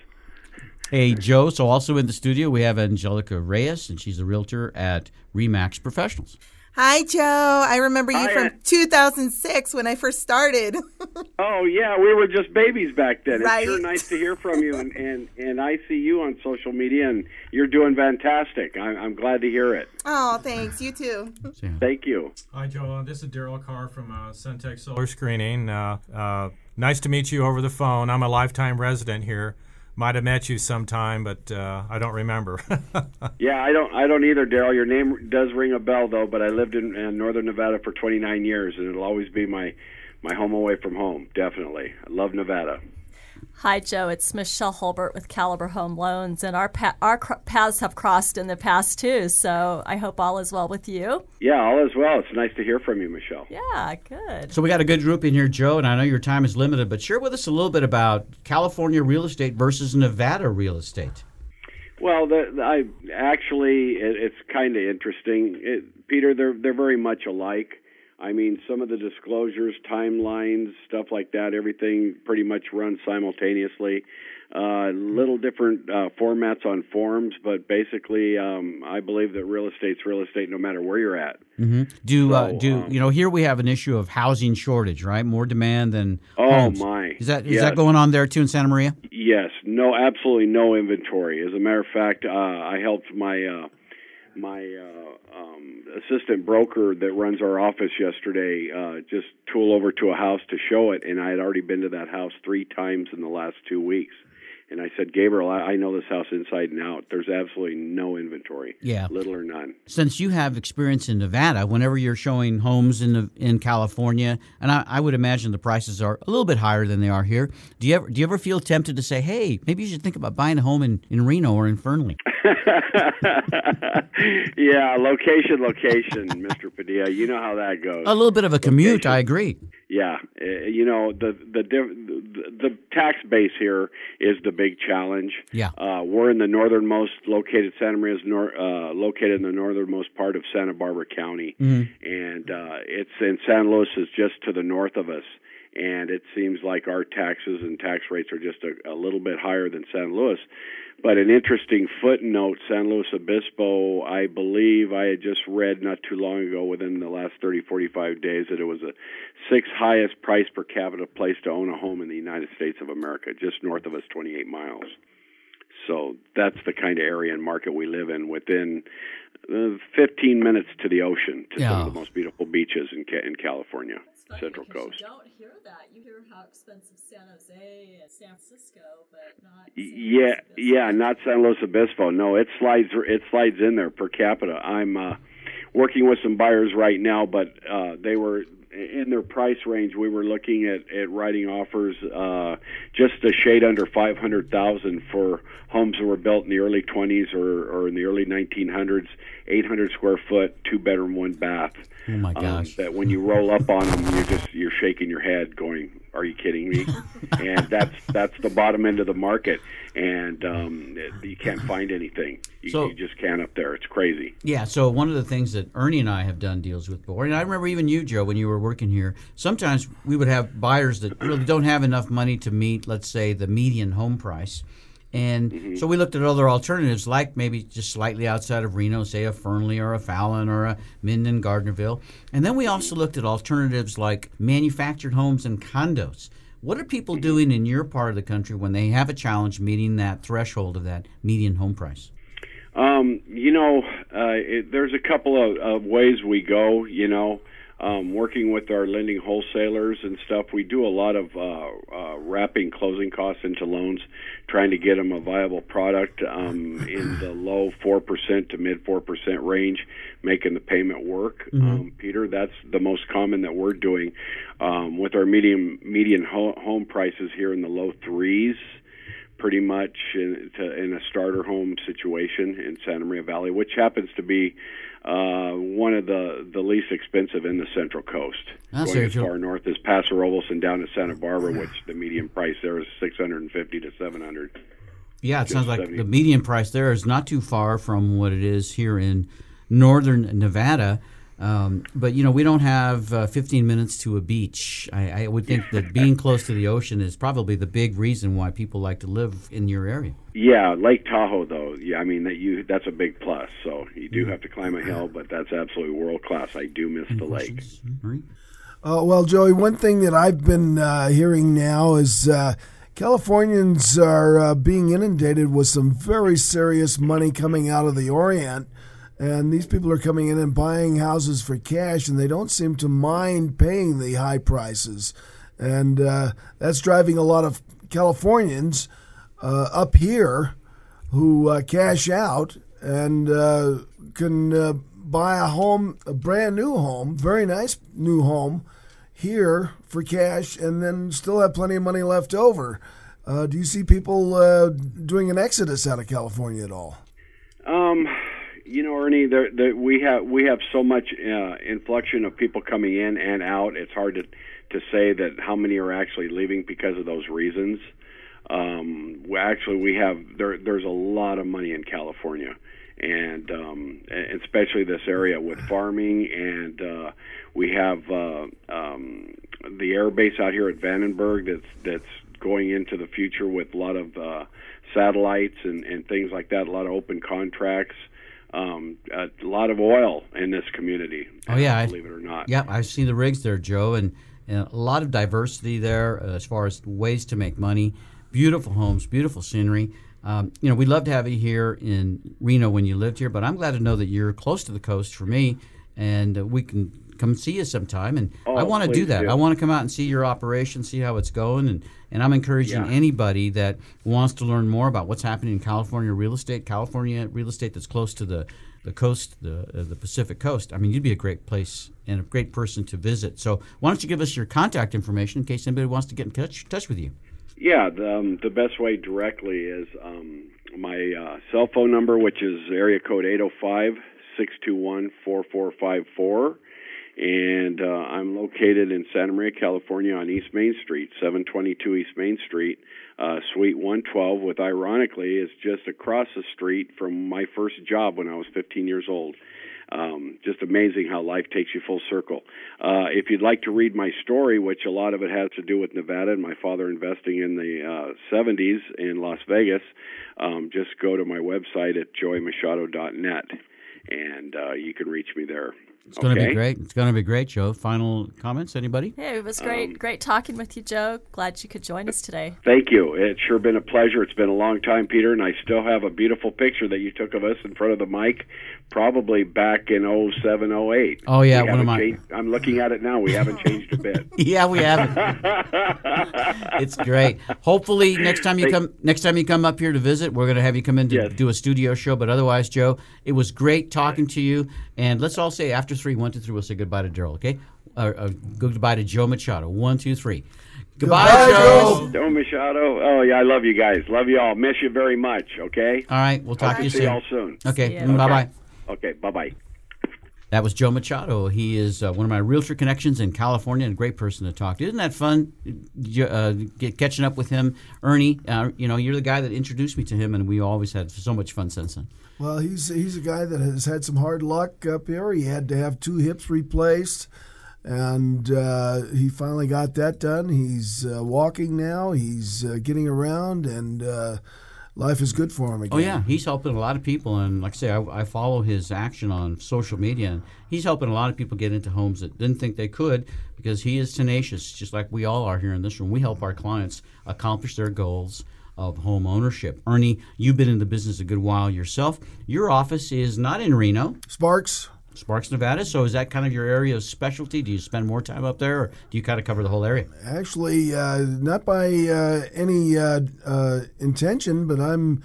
Hey, Joe. So, also in the studio, we have Angelica Reyes, and she's a realtor at Remax Professionals. Hi, Joe. I remember you Hi. from 2006 when I first started. [LAUGHS] Oh yeah, we were just babies back then. Right. It's sure nice to hear from you, and, and and I see you on social media, and you're doing fantastic. I'm, I'm glad to hear it. oh, thanks. You too. Thank you. Hi, Joe. This is Daryl Carr from uh, Sunteck Solar Screening. Uh, uh, nice to meet you over the phone. I'm a lifetime resident here. Might have met you sometime, but uh, I don't remember. [LAUGHS] Yeah, I don't I don't either, Daryl. Your name does ring a bell though, but I lived in, in northern Nevada for 29 years, and it'll always be my my home away from home. Definitely, I love Nevada. Hi, Joe. It's Michelle Holbert with Caliber Home Loans, and our pa- our cr- paths have crossed in the past too. So I hope all is well with you. Yeah, all is well. It's nice to hear from you, Michelle. Yeah, good. So we got a good group in here, Joe, and I know your time is limited, but share with us a little bit about California real estate versus Nevada real estate. Well, the, the, I actually it, it's kind of interesting, it, Peter. They're they're very much alike. I mean, some of the disclosures, timelines, stuff like that, everything pretty much runs simultaneously. Uh, little different uh, formats on forms, but basically, um, I believe that real estate's real estate no matter where you're at. Mm-hmm. Do uh, do um, you know? Here we have an issue of housing shortage, right? More demand than Oh homes. my! Is that is Yes. that going on there too in Santa Maria? Yes, no, absolutely no inventory. As a matter of fact, uh, I helped my uh, my uh, um, assistant broker that runs our office yesterday uh, just tool over to a house to show it, and I had already been to that house three times in the last two weeks. And I said, Gabriel, I, I know this house inside and out. There's absolutely no inventory, Yeah. little or none. Since you have experience in Nevada, whenever you're showing homes in the, in California, and I, I would imagine the prices are a little bit higher than they are here. Do you ever do you ever feel tempted to say, hey, maybe you should think about buying a home in, in Reno or in Fernley? [LAUGHS] [LAUGHS] yeah, location, location, Mr. Padilla. You know how that goes. A little bit of a commute, I agree. Yeah, Uh, you know the the, the the tax base here is the big challenge. Yeah, uh, we're in the northernmost located Santa Maria's nor, uh, located in the northernmost part of Santa Barbara County, mm-hmm. and uh, it's in San Luis is just to the north of us. And it seems like our taxes and tax rates are just a, a little bit higher than San Luis. But an interesting footnote San Luis Obispo, I believe I had just read not too long ago within the last 30, 45 days that it was the sixth highest price per capita place to own a home in the United States of America, just north of us, 28 miles. So that's the kind of area and market we live in within uh, 15 minutes to the ocean, to yeah. some of the most beautiful beaches in, in California, Central Coast. You don't hear that. You hear how expensive San Jose and San Francisco, but not. Yeah, yeah, not San Luis Obispo. No, it slides. It slides in there per capita. I'm uh, working with some buyers right now, but uh, they were in their price range, we were looking at, at writing offers uh, just a shade under 500,000 for homes that were built in the early 20s or, or in the early 1900s, 800 square foot, two bedroom, one bath. Oh my gosh! Um, that when you roll up on them, you're just you're shaking your head, going, "Are you kidding me?" and that's that's the bottom end of the market, and um, you can't find anything. You, so, you just can't up there. It's crazy. Yeah. So one of the things that Ernie and I have done deals with before, and I remember even you, Joe, when you were working here. Sometimes we would have buyers that really don't have enough money to meet, let's say, the median home price. And mm-hmm. so we looked at other alternatives, like maybe just slightly outside of Reno, say a Fernley or a Fallon or a Minden, Gardnerville. And then we also looked at alternatives like manufactured homes and condos. What are people doing in your part of the country when they have a challenge meeting that threshold of that median home price? Um, you know, uh, it, there's a couple of, of ways we go. You know, um, working with our lending wholesalers and stuff, we do a lot of uh, uh, wrapping closing costs into loans, trying to get them a viable product um, in the [CLEARS THROAT] low four percent to mid four percent range, making the payment work. Mm-hmm. Um, Peter, that's the most common that we're doing um, with our medium median ho- home prices here in the low threes pretty much in, to, in a starter home situation in Santa Maria Valley, which happens to be uh, one of the, the least expensive in the Central Coast. Ah, Going as far north as Paso Robles and down to Santa Barbara, which the median price there is 650 to 700. Yeah, it sounds like 70. the median price there is not too far from what it is here in northern Nevada. Um, but you know, we don't have uh, 15 minutes to a beach. I, I would think that being close to the ocean is probably the big reason why people like to live in your area. Yeah, Lake Tahoe though. Yeah, I mean that you that's a big plus. So you do have to climb a hill, but that's absolutely world class. I do miss the lake. Uh, well, Joey, one thing that I've been uh, hearing now is uh, Californians are uh, being inundated with some very serious money coming out of the Orient. And these people are coming in and buying houses for cash, and they don't seem to mind paying the high prices. And uh, that's driving a lot of Californians uh, up here who uh, cash out and uh, can uh, buy a home, a brand new home, very nice new home here for cash, and then still have plenty of money left over. Uh, do you see people doing an exodus out of California at all? Um, you know, Ernie, there, there, we have we have so much uh, inflection of people coming in and out. It's hard to to say that how many are actually leaving because of those reasons. Um, we actually we have there. There's a lot of money in California, and um, especially this area with farming, and uh, we have uh, um, the air base out here at Vandenberg that's that's going into the future with a lot of uh, satellites and, and things like that. A lot of open contracts. Um, a lot of oil in this community. Oh yeah, I- believe it or not. Yeah, I've seen the rigs there, Joe, and, and a lot of diversity there uh, as far as ways to make money. Beautiful homes, beautiful scenery. Um, you know, we'd love to have you here in Reno when you lived here, but I'm glad to know that you're close to the coast for me, and uh, we can come see you sometime. And Oh, I want to do that. do. I want to come out and see your operation, see how it's going, and, and I'm encouraging Yeah. anybody that wants to learn more about what's happening in California real estate, California real estate that's close to the the coast, the uh, the Pacific coast. I mean, you'd be a great place and a great person to visit. So why don't you give us your contact information in case anybody wants to get in touch touch with you? Yeah, the, um, the best way directly is um, my uh, cell phone number, which is area code 805 621 4454. And uh, I'm located in Santa Maria, California, on East Main Street, 722 East Main Street, uh, Suite 112. With ironically, is just across the street from my first job when I was 15 years old. Um, just amazing how life takes you full circle. Uh, if you'd like to read my story, which a lot of it has to do with Nevada and my father investing in the uh, 70s in Las Vegas, um, just go to my website at joeymachado.net and uh, you can reach me there. It's going to be great. It's going to be great, Joe. Final comments, anybody? Yeah, it was great. Um, great talking with you, Joe. Glad you could join us today. Thank you. It's sure been a pleasure. It's been a long time, Peter, and I still have a beautiful picture that you took of us in front of the mic, probably back in 07, 08. Oh yeah, one of my. Changed, [LAUGHS] I'm looking at it now. We haven't changed a bit. [LAUGHS] yeah, we haven't. [LAUGHS] it's great. Hopefully, next time you come, next time you come up here to visit, we're going to have you come in to yes. do a studio show. But otherwise, Joe, it was great talking to you. And let's all say after three, one, two, three, we'll say goodbye to Daryl, okay? Uh, uh, goodbye to Joe Machado. One, two, three. Goodbye, goodbye Joe. Joe Machado. Oh yeah, I love you guys. Love you all. Miss you very much. Okay. All right, we'll talk to you soon. see soon. all soon. Okay. Okay. Bye bye. Okay. Bye bye. That was Joe Machado. He is uh, one of my realtor connections in California and a great person to talk to. Isn't that fun? Uh, get, catching up with him, Ernie. Uh, you know, you're the guy that introduced me to him, and we always had so much fun since then. Well, he's he's a guy that has had some hard luck up here. He had to have two hips replaced, and uh, he finally got that done. He's uh, walking now. He's uh, getting around, and uh, life is good for him again. Oh yeah, he's helping a lot of people, and like I say, I, I, follow his action on social media, and he's helping a lot of people get into homes that didn't think they could because he is tenacious, just like we all are here in this room. We help our clients accomplish their goals of home ownership. Ernie, you've been in the business a good while yourself. Your office is not in Reno. Sparks. Sparks, Nevada. So is that kind of your area of specialty? Do you spend more time up there, or do you kind of cover the whole area? Actually, uh, not by uh, any uh, uh intention, but I'm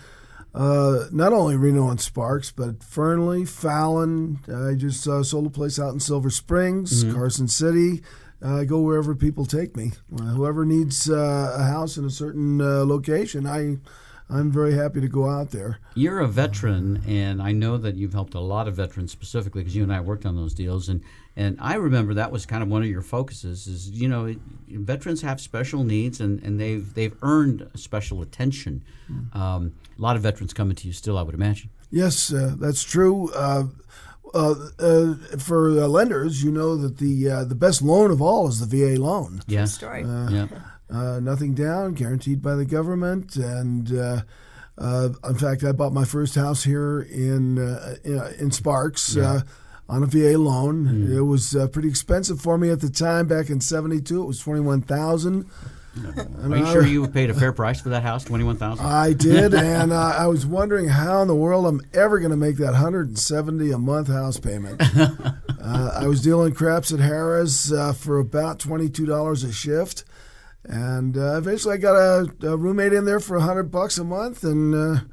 uh, not only Reno and Sparks, but Fernley, Fallon. I just uh, sold a place out in Silver Springs, mm-hmm. Carson City uh, go wherever people take me. Uh, whoever needs uh, a house in a certain uh, location, I. I'm very happy to go out there. You're a veteran, and I know that you've helped a lot of veterans specifically because you and I worked on those deals. And, and I remember that was kind of one of your focuses. Is you know, veterans have special needs, and, and they've they've earned special attention. Mm. Um, a lot of veterans coming to you still, I would imagine. Yes, uh, that's true. Uh, uh, uh, for uh, lenders, you know that the uh, the best loan of all is the VA loan. Yeah, story. Uh, yeah. Uh, nothing down, guaranteed by the government, and in fact, I bought my first house here in in Sparks. Yeah. on a VA loan, mm. it was pretty expensive for me at the time. Back in '72, it was twenty-one thousand. Are you sure you paid a fair price for that house, twenty one thousand? I did, [LAUGHS] and uh, I was wondering how in the world I'm ever going to make that hundred and seventy a month house payment. [LAUGHS] uh, I was dealing craps at Harrah's uh, for about twenty two dollars a shift, and uh, eventually I got a, a, roommate in there for hundred bucks a month, and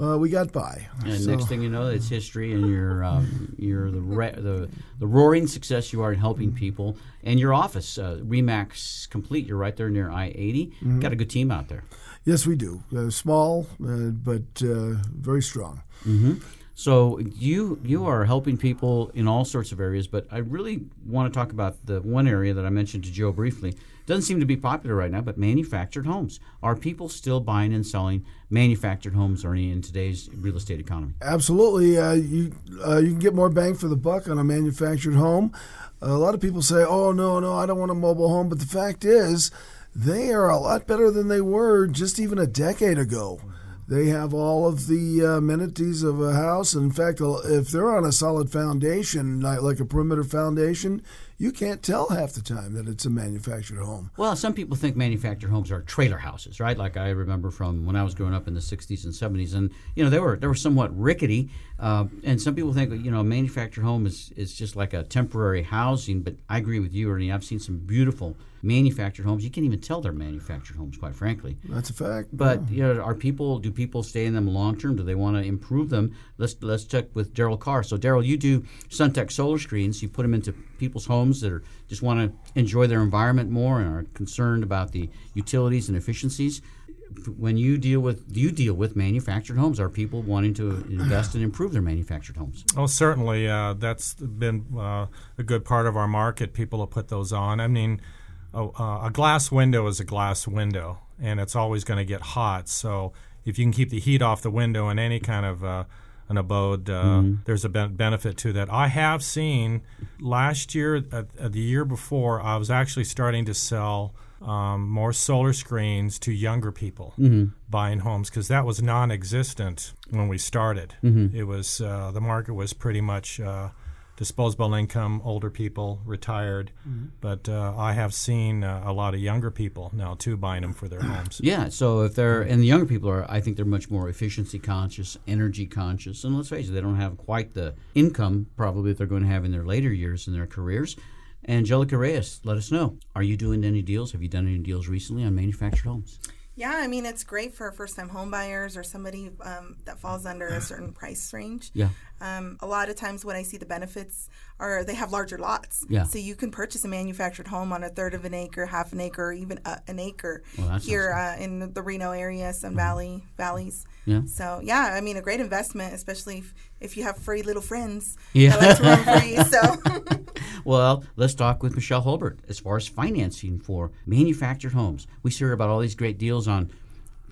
uh, we got by. And so. next thing you know, it's history, and you're um, you're the, re- the the roaring success you are in helping people. And your office, uh, Remax Complete, you're right there near I 80. Mm-hmm. Got a good team out there. Yes, we do. Uh, small, uh, but uh, very strong. Mm-hmm. So you you are helping people in all sorts of areas, but I really want to talk about the one area that I mentioned to Joe briefly doesn't seem to be popular right now, but manufactured homes. Are people still buying and selling manufactured homes are in today's real estate economy? Absolutely. Uh, you uh, you can get more bang for the buck on a manufactured home. A lot of people say, "Oh no, no, I don't want a mobile home," but the fact is, they are a lot better than they were just even a decade ago. They have all of the uh, amenities of a house. In fact, if they're on a solid foundation, like, like a perimeter foundation, you can't tell half the time that it's a manufactured home. Well, some people think manufactured homes are trailer houses, right? Like I remember from when I was growing up in the '60s and '70s, and you know they were they were somewhat rickety. Uh, and some people think you know a manufactured home is is just like a temporary housing. But I agree with you, Ernie. I've seen some beautiful manufactured homes. You can't even tell they're manufactured homes, quite frankly. That's a fact. But yeah. you know, are people? Do people stay in them long term? Do they want to improve them? Let's let's check with Daryl Carr. So Daryl, you do Sunteck solar screens. You put them into people's homes that are just want to enjoy their environment more and are concerned about the utilities and efficiencies. when you deal with do you deal with manufactured homes? Are people wanting to invest and improve their manufactured homes? Oh, certainly. Uh, that's been uh, a good part of our market. People have put those on. I mean, a, a glass window is a glass window, and it's always going to get hot. So if you can keep the heat off the window in any kind of uh, an abode, uh, mm-hmm. there's a ben- benefit to that. I have seen last year, uh, the year before, I was actually starting to sell um, more solar screens to younger people mm-hmm. buying homes because that was non-existent when we started. Mm-hmm. It was uh, the market was pretty much uh, disposable income, older people, retired. Mm-hmm. But uh, I have seen uh, a lot of younger people now too buying them for their [CLEARS THROAT] homes. Yeah. So if they're and the younger people are, I think they're much more efficiency conscious, energy conscious, and let's face it, they don't have quite the income probably that they're going to have in their later years in their careers. Angelica Reyes, let us know. Are you doing any deals? Have you done any deals recently on manufactured homes? Yeah, I mean it's great for first-time home buyers or somebody um, that falls under a certain price range. Yeah. Um, a lot of times when I see the benefits are they have larger lots. Yeah. So you can purchase a manufactured home on a third of an acre, half an acre, or even uh, an acre well, here uh, in the Reno area, Sun mm-hmm. Valley valleys. Yeah. So yeah, I mean a great investment, especially if, if you have free little friends. Yeah. That like to run free. So. [LAUGHS] [LAUGHS] well, let's talk with Michelle Holbert as far as financing for manufactured homes. We hear about all these great deals on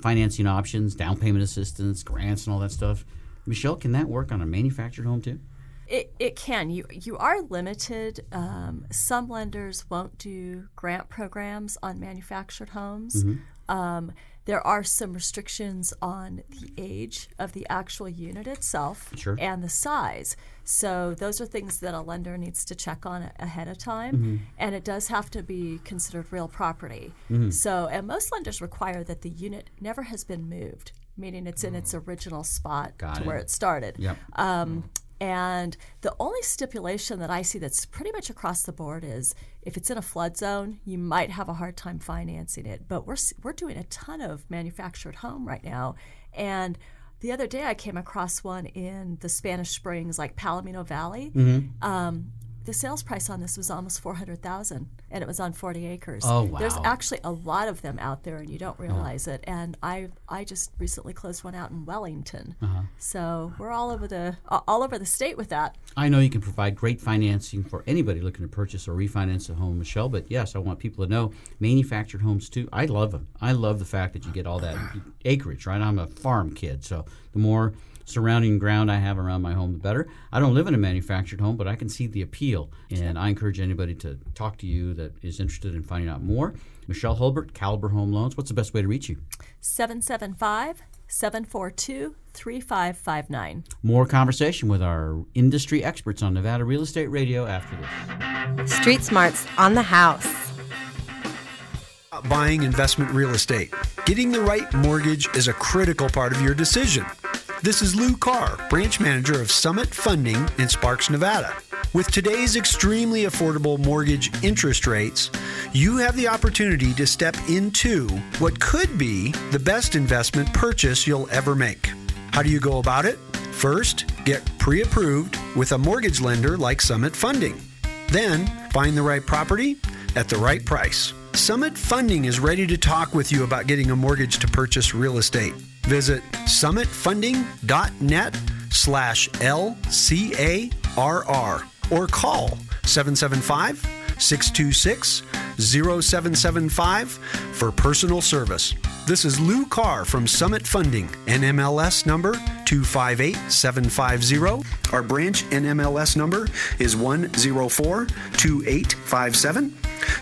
financing options, down payment assistance, grants, and all that stuff. Michelle, can that work on a manufactured home too? It, it can. You you are limited. Um, some lenders won't do grant programs on manufactured homes. Mm-hmm. Um, there are some restrictions on the age of the actual unit itself sure. and the size. So those are things that a lender needs to check on ahead of time, mm-hmm. and it does have to be considered real property. Mm-hmm. So, and most lenders require that the unit never has been moved, meaning it's in its original spot Got to it. where it started. Yep. Um, and the only stipulation that I see that's pretty much across the board is if it's in a flood zone, you might have a hard time financing it. But we're we're doing a ton of manufactured home right now, and the other day I came across one in the Spanish Springs, like Palomino Valley. Mm-hmm. Um, the sales price on this was almost 400,000 and it was on 40 acres. Oh wow. There's actually a lot of them out there and you don't realize it. And I I just recently closed one out in Wellington. Uh-huh. So, we're all over the all over the state with that. I know you can provide great financing for anybody looking to purchase or refinance a home, Michelle, but yes, I want people to know manufactured homes too. I love them. I love the fact that you get all that acreage, right? I'm a farm kid, so the more surrounding ground I have around my home, the better. I don't live in a manufactured home, but I can see the appeal. And I encourage anybody to talk to you that is interested in finding out more. Michelle Holbert, Caliber Home Loans. What's the best way to reach you? 775 742 3559. More conversation with our industry experts on Nevada Real Estate Radio after this. Street Smarts on the house. Buying investment real estate. Getting the right mortgage is a critical part of your decision. This is Lou Carr, branch manager of Summit Funding in Sparks, Nevada. With today's extremely affordable mortgage interest rates, you have the opportunity to step into what could be the best investment purchase you'll ever make. How do you go about it? First, get pre approved with a mortgage lender like Summit Funding. Then, find the right property at the right price. Summit Funding is ready to talk with you about getting a mortgage to purchase real estate. Visit summitfunding.net slash LCARR or call 775 626 0775 for personal service. This is Lou Carr from Summit Funding, NMLS number 258750. Our branch NMLS number is 1042857.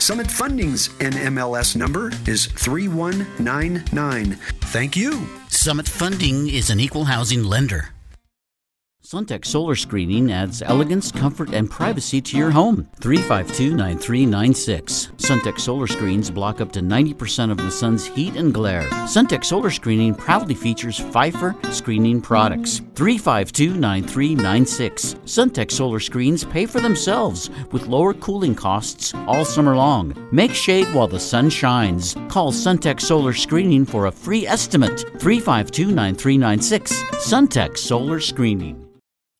Summit Funding's NMLS number is 3199. Thank you. Summit Funding is an equal housing lender. Sunteck Solar Screening adds elegance, comfort, and privacy to your home. 352 9396. Sunteck Solar Screens block up to 90% of the sun's heat and glare. Sunteck Solar Screening proudly features Phifer screening products. 352 9396. Sunteck Solar Screens pay for themselves with lower cooling costs all summer long. Make shade while the sun shines. Call Sunteck Solar Screening for a free estimate. 352 9396. Sunteck Solar Screening.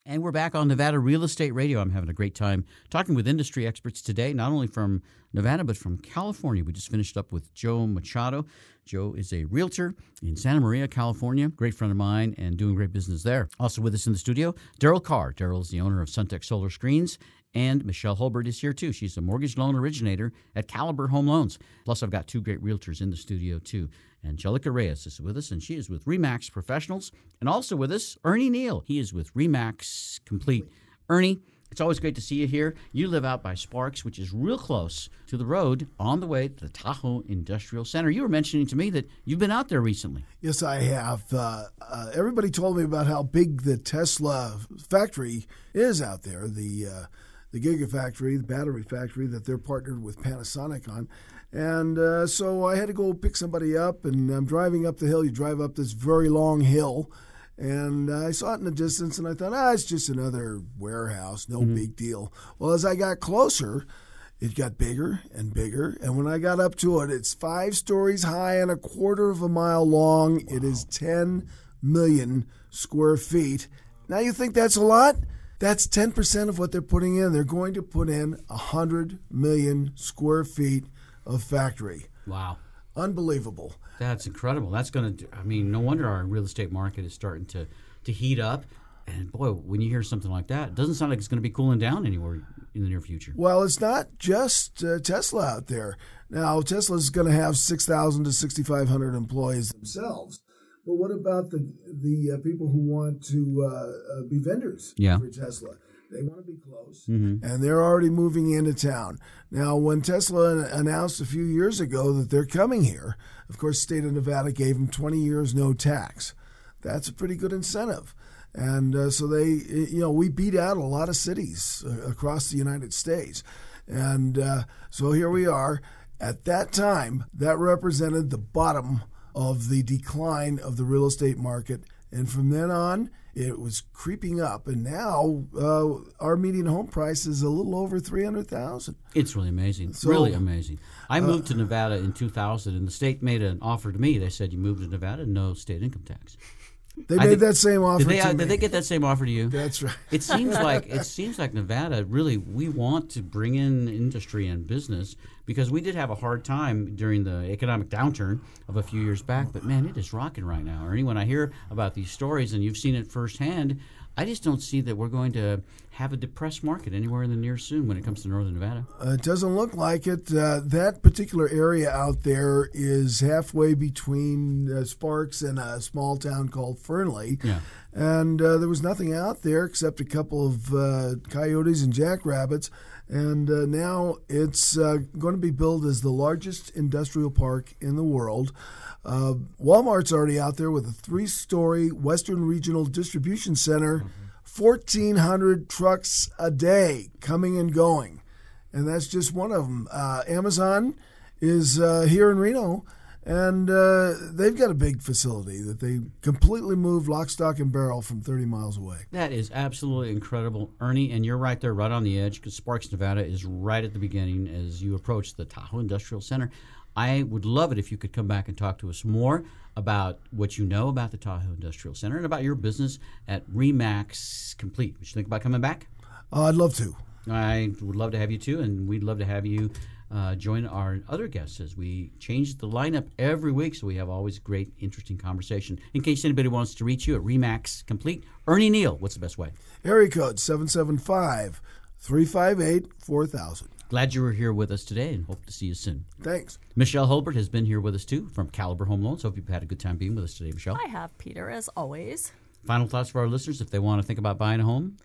And we're back on Nevada Real Estate Radio. I'm having a great time talking with industry experts today, not only from Nevada, but from California. We just finished up with Joe Machado. Joe is a realtor in Santa Maria, California, great friend of mine and doing great business there. Also with us in the studio, Daryl Carr. Daryl is the owner of Sunteck Solar Screens. And Michelle Holbert is here too. She's a mortgage loan originator at Caliber Home Loans. Plus, I've got two great realtors in the studio too. Angelica Reyes is with us, and she is with Remax Professionals. And also with us, Ernie Neal. He is with Remax Complete. Ernie, it's always great to see you here. You live out by Sparks, which is real close to the road on the way to the Tahoe Industrial Center. You were mentioning to me that you've been out there recently. Yes, I have. Uh, uh, everybody told me about how big the Tesla factory is out there. The uh, the Gigafactory, the battery factory that they're partnered with Panasonic on. And uh, so I had to go pick somebody up, and I'm driving up the hill. You drive up this very long hill, and I saw it in the distance, and I thought, ah, it's just another warehouse, no mm-hmm. big deal. Well, as I got closer, it got bigger and bigger, and when I got up to it, it's five stories high and a quarter of a mile long. Wow. It is 10 million square feet. Now you think that's a lot? That's 10% of what they're putting in. They're going to put in 100 million square feet of factory. Wow. Unbelievable. That's incredible. That's going to, I mean, no wonder our real estate market is starting to, to heat up. And boy, when you hear something like that, it doesn't sound like it's going to be cooling down anywhere in the near future. Well, it's not just uh, Tesla out there. Now, Tesla's going to have 6,000 to 6,500 employees themselves. But what about the the uh, people who want to uh, uh, be vendors yeah. for Tesla? They want to be close, mm-hmm. and they're already moving into town. Now, when Tesla announced a few years ago that they're coming here, of course, state of Nevada gave them 20 years no tax. That's a pretty good incentive. And uh, so they, you know, we beat out a lot of cities uh, across the United States. And uh, so here we are. At that time, that represented the bottom of the decline of the real estate market. And from then on, it was creeping up, and now uh, our median home price is a little over three hundred thousand. It's really amazing, so, really amazing. I uh, moved to Nevada in two thousand, and the state made an offer to me. They said, "You moved to Nevada, no state income tax." They made that same offer. Did they, uh, did they, get that same offer to you? That's right. It seems [LAUGHS] like it seems like Nevada really we want to bring in industry and business because we did have a hard time during the economic downturn of a few years back. But man, it is rocking right now. Ernie, when I hear about these stories and you've seen it firsthand, I just don't see that we're going to have a depressed market anywhere in the near soon when it comes to Northern Nevada. Uh, it doesn't look like it. Uh, that particular area out there is halfway between uh, Sparks and a small town called Fernley. Yeah. And uh, there was nothing out there except a couple of uh, coyotes and jackrabbits. And uh, now it's going to be billed as the largest industrial park in the world. Uh, Walmart's already out there with a three story Western Regional Distribution Center, mm-hmm. 1,400 trucks a day coming and going. And that's just one of them. Uh, Amazon is uh, here in Reno, and uh, they've got a big facility that they completely moved lock, stock, and barrel from 30 miles away. That is absolutely incredible, Ernie. And you're right there, right on the edge, because Sparks, Nevada is right at the beginning as you approach the Tahoe Industrial Center. I would love it if you could come back and talk to us more about what you know about the Tahoe Industrial Center and about your business at Remax Complete. Would you think about coming back? Uh, I'd love to. I would love to have you too, and we'd love to have you uh, join our other guests as we change the lineup every week, so we have always great, interesting conversation. In case anybody wants to reach you at Remax Complete, Ernie Neal, what's the best way? Area code 775 358 4000. Glad you were here with us today and hope to see you soon. Thanks. Michelle Holbert has been here with us too from Caliber Home Loans. Hope you've had a good time being with us today, Michelle. I have, Peter, as always. Final thoughts for our listeners if they want to think about buying a home?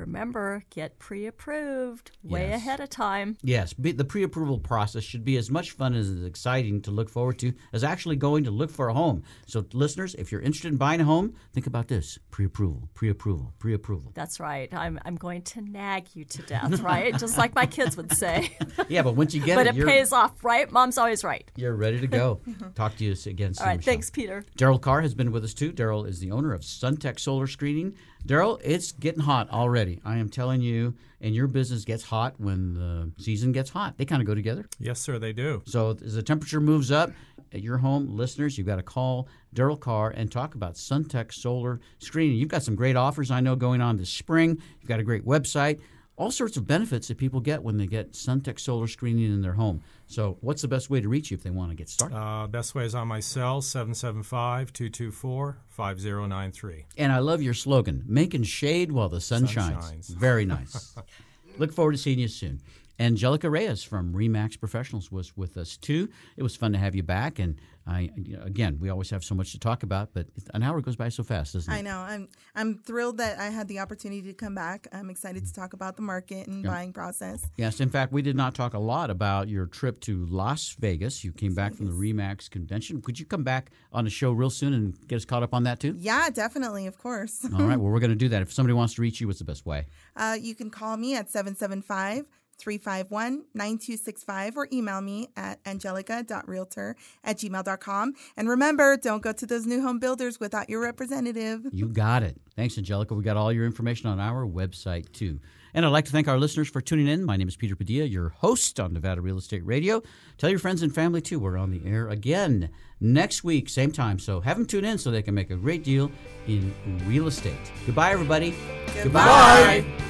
Remember, get pre approved way yes. ahead of time. Yes, the pre approval process should be as much fun as it's exciting to look forward to as actually going to look for a home. So, listeners, if you're interested in buying a home, think about this pre approval, pre approval, pre approval. That's right. I'm, I'm going to nag you to death, right? Just like my kids would say. [LAUGHS] yeah, but once you get it, but it, it pays off, right? Mom's always right. You're ready to go. [LAUGHS] Talk to you again soon. All right, Michelle. thanks, Peter. Daryl Carr has been with us too. Daryl is the owner of Sunteck Solar Screening Daryl, it's getting hot already. I am telling you, and your business gets hot when the season gets hot. They kind of go together. Yes, sir, they do. So as the temperature moves up at your home, listeners, you've got to call Daryl Carr and talk about Sunteck solar screening. You've got some great offers I know going on this spring. You've got a great website all sorts of benefits that people get when they get Sunteck solar screening in their home. So, what's the best way to reach you if they want to get started? Uh, best way is on my cell, 775 224 5093. And I love your slogan making shade while the sun, sun shines. shines. Very nice. [LAUGHS] Look forward to seeing you soon. Angelica Reyes from Remax Professionals was with us too. It was fun to have you back, and I again we always have so much to talk about, but an hour goes by so fast, doesn't it? I know. I'm I'm thrilled that I had the opportunity to come back. I'm excited to talk about the market and Yeah. buying process. Yes, in fact, we did not talk a lot about your trip to Las Vegas. You came back from the Remax convention. Could you come back on the show real soon and get us caught up on that too? Yeah, definitely, of course. All right, [LAUGHS] well, we're going to do that. If somebody wants to reach you, what's the best way? Uh, you can call me at 775 351 9265 or email me at angelica.realtor at gmail.com. And remember, don't go to those new home builders without your representative. You got it. Thanks, Angelica. We got all your information on our website, too. And I'd like to thank our listeners for tuning in. My name is Peter Padilla, your host on Nevada Real Estate Radio. Tell your friends and family, too. We're on the air again next week, same time. So have them tune in so they can make a great deal in real estate. Goodbye, everybody. Goodbye. You've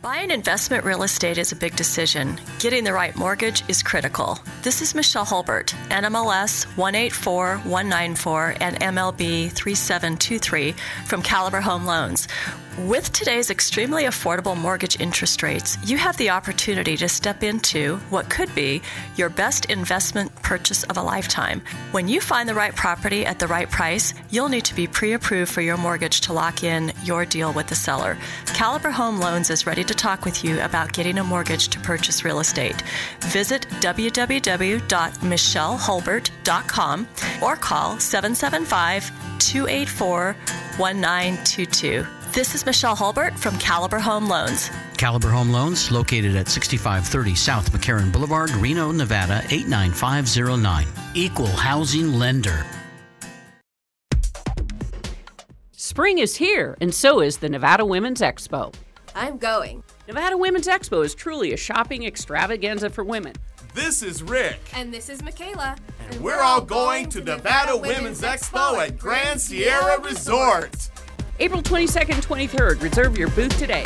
Buying investment real estate is a big decision. Getting the right mortgage is critical. This is Michelle Holbert, NMLS 184194 and MLB 3723 from Caliber Home Loans. With today's extremely affordable mortgage interest rates, you have the opportunity to step into what could be your best investment purchase of a lifetime. When you find the right property at the right price, you'll need to be pre approved for your mortgage to lock in your deal with the seller. Caliber Home Loans is ready to talk with you about getting a mortgage to purchase real estate. Visit www.michelleholbert.com or call 775 284 1922. This is Michelle Holbert from Caliber Home Loans. Caliber Home Loans, located at 6530 South McCarran Boulevard, Reno, Nevada 89509. Equal housing lender. Spring is here, and so is the Nevada Women's Expo. I'm going. Nevada Women's Expo is truly a shopping extravaganza for women. This is Rick. And this is Michaela. And we're all going to Nevada Women's Expo at Grand Sierra Resort. April 22nd, 23rd. Reserve your booth today.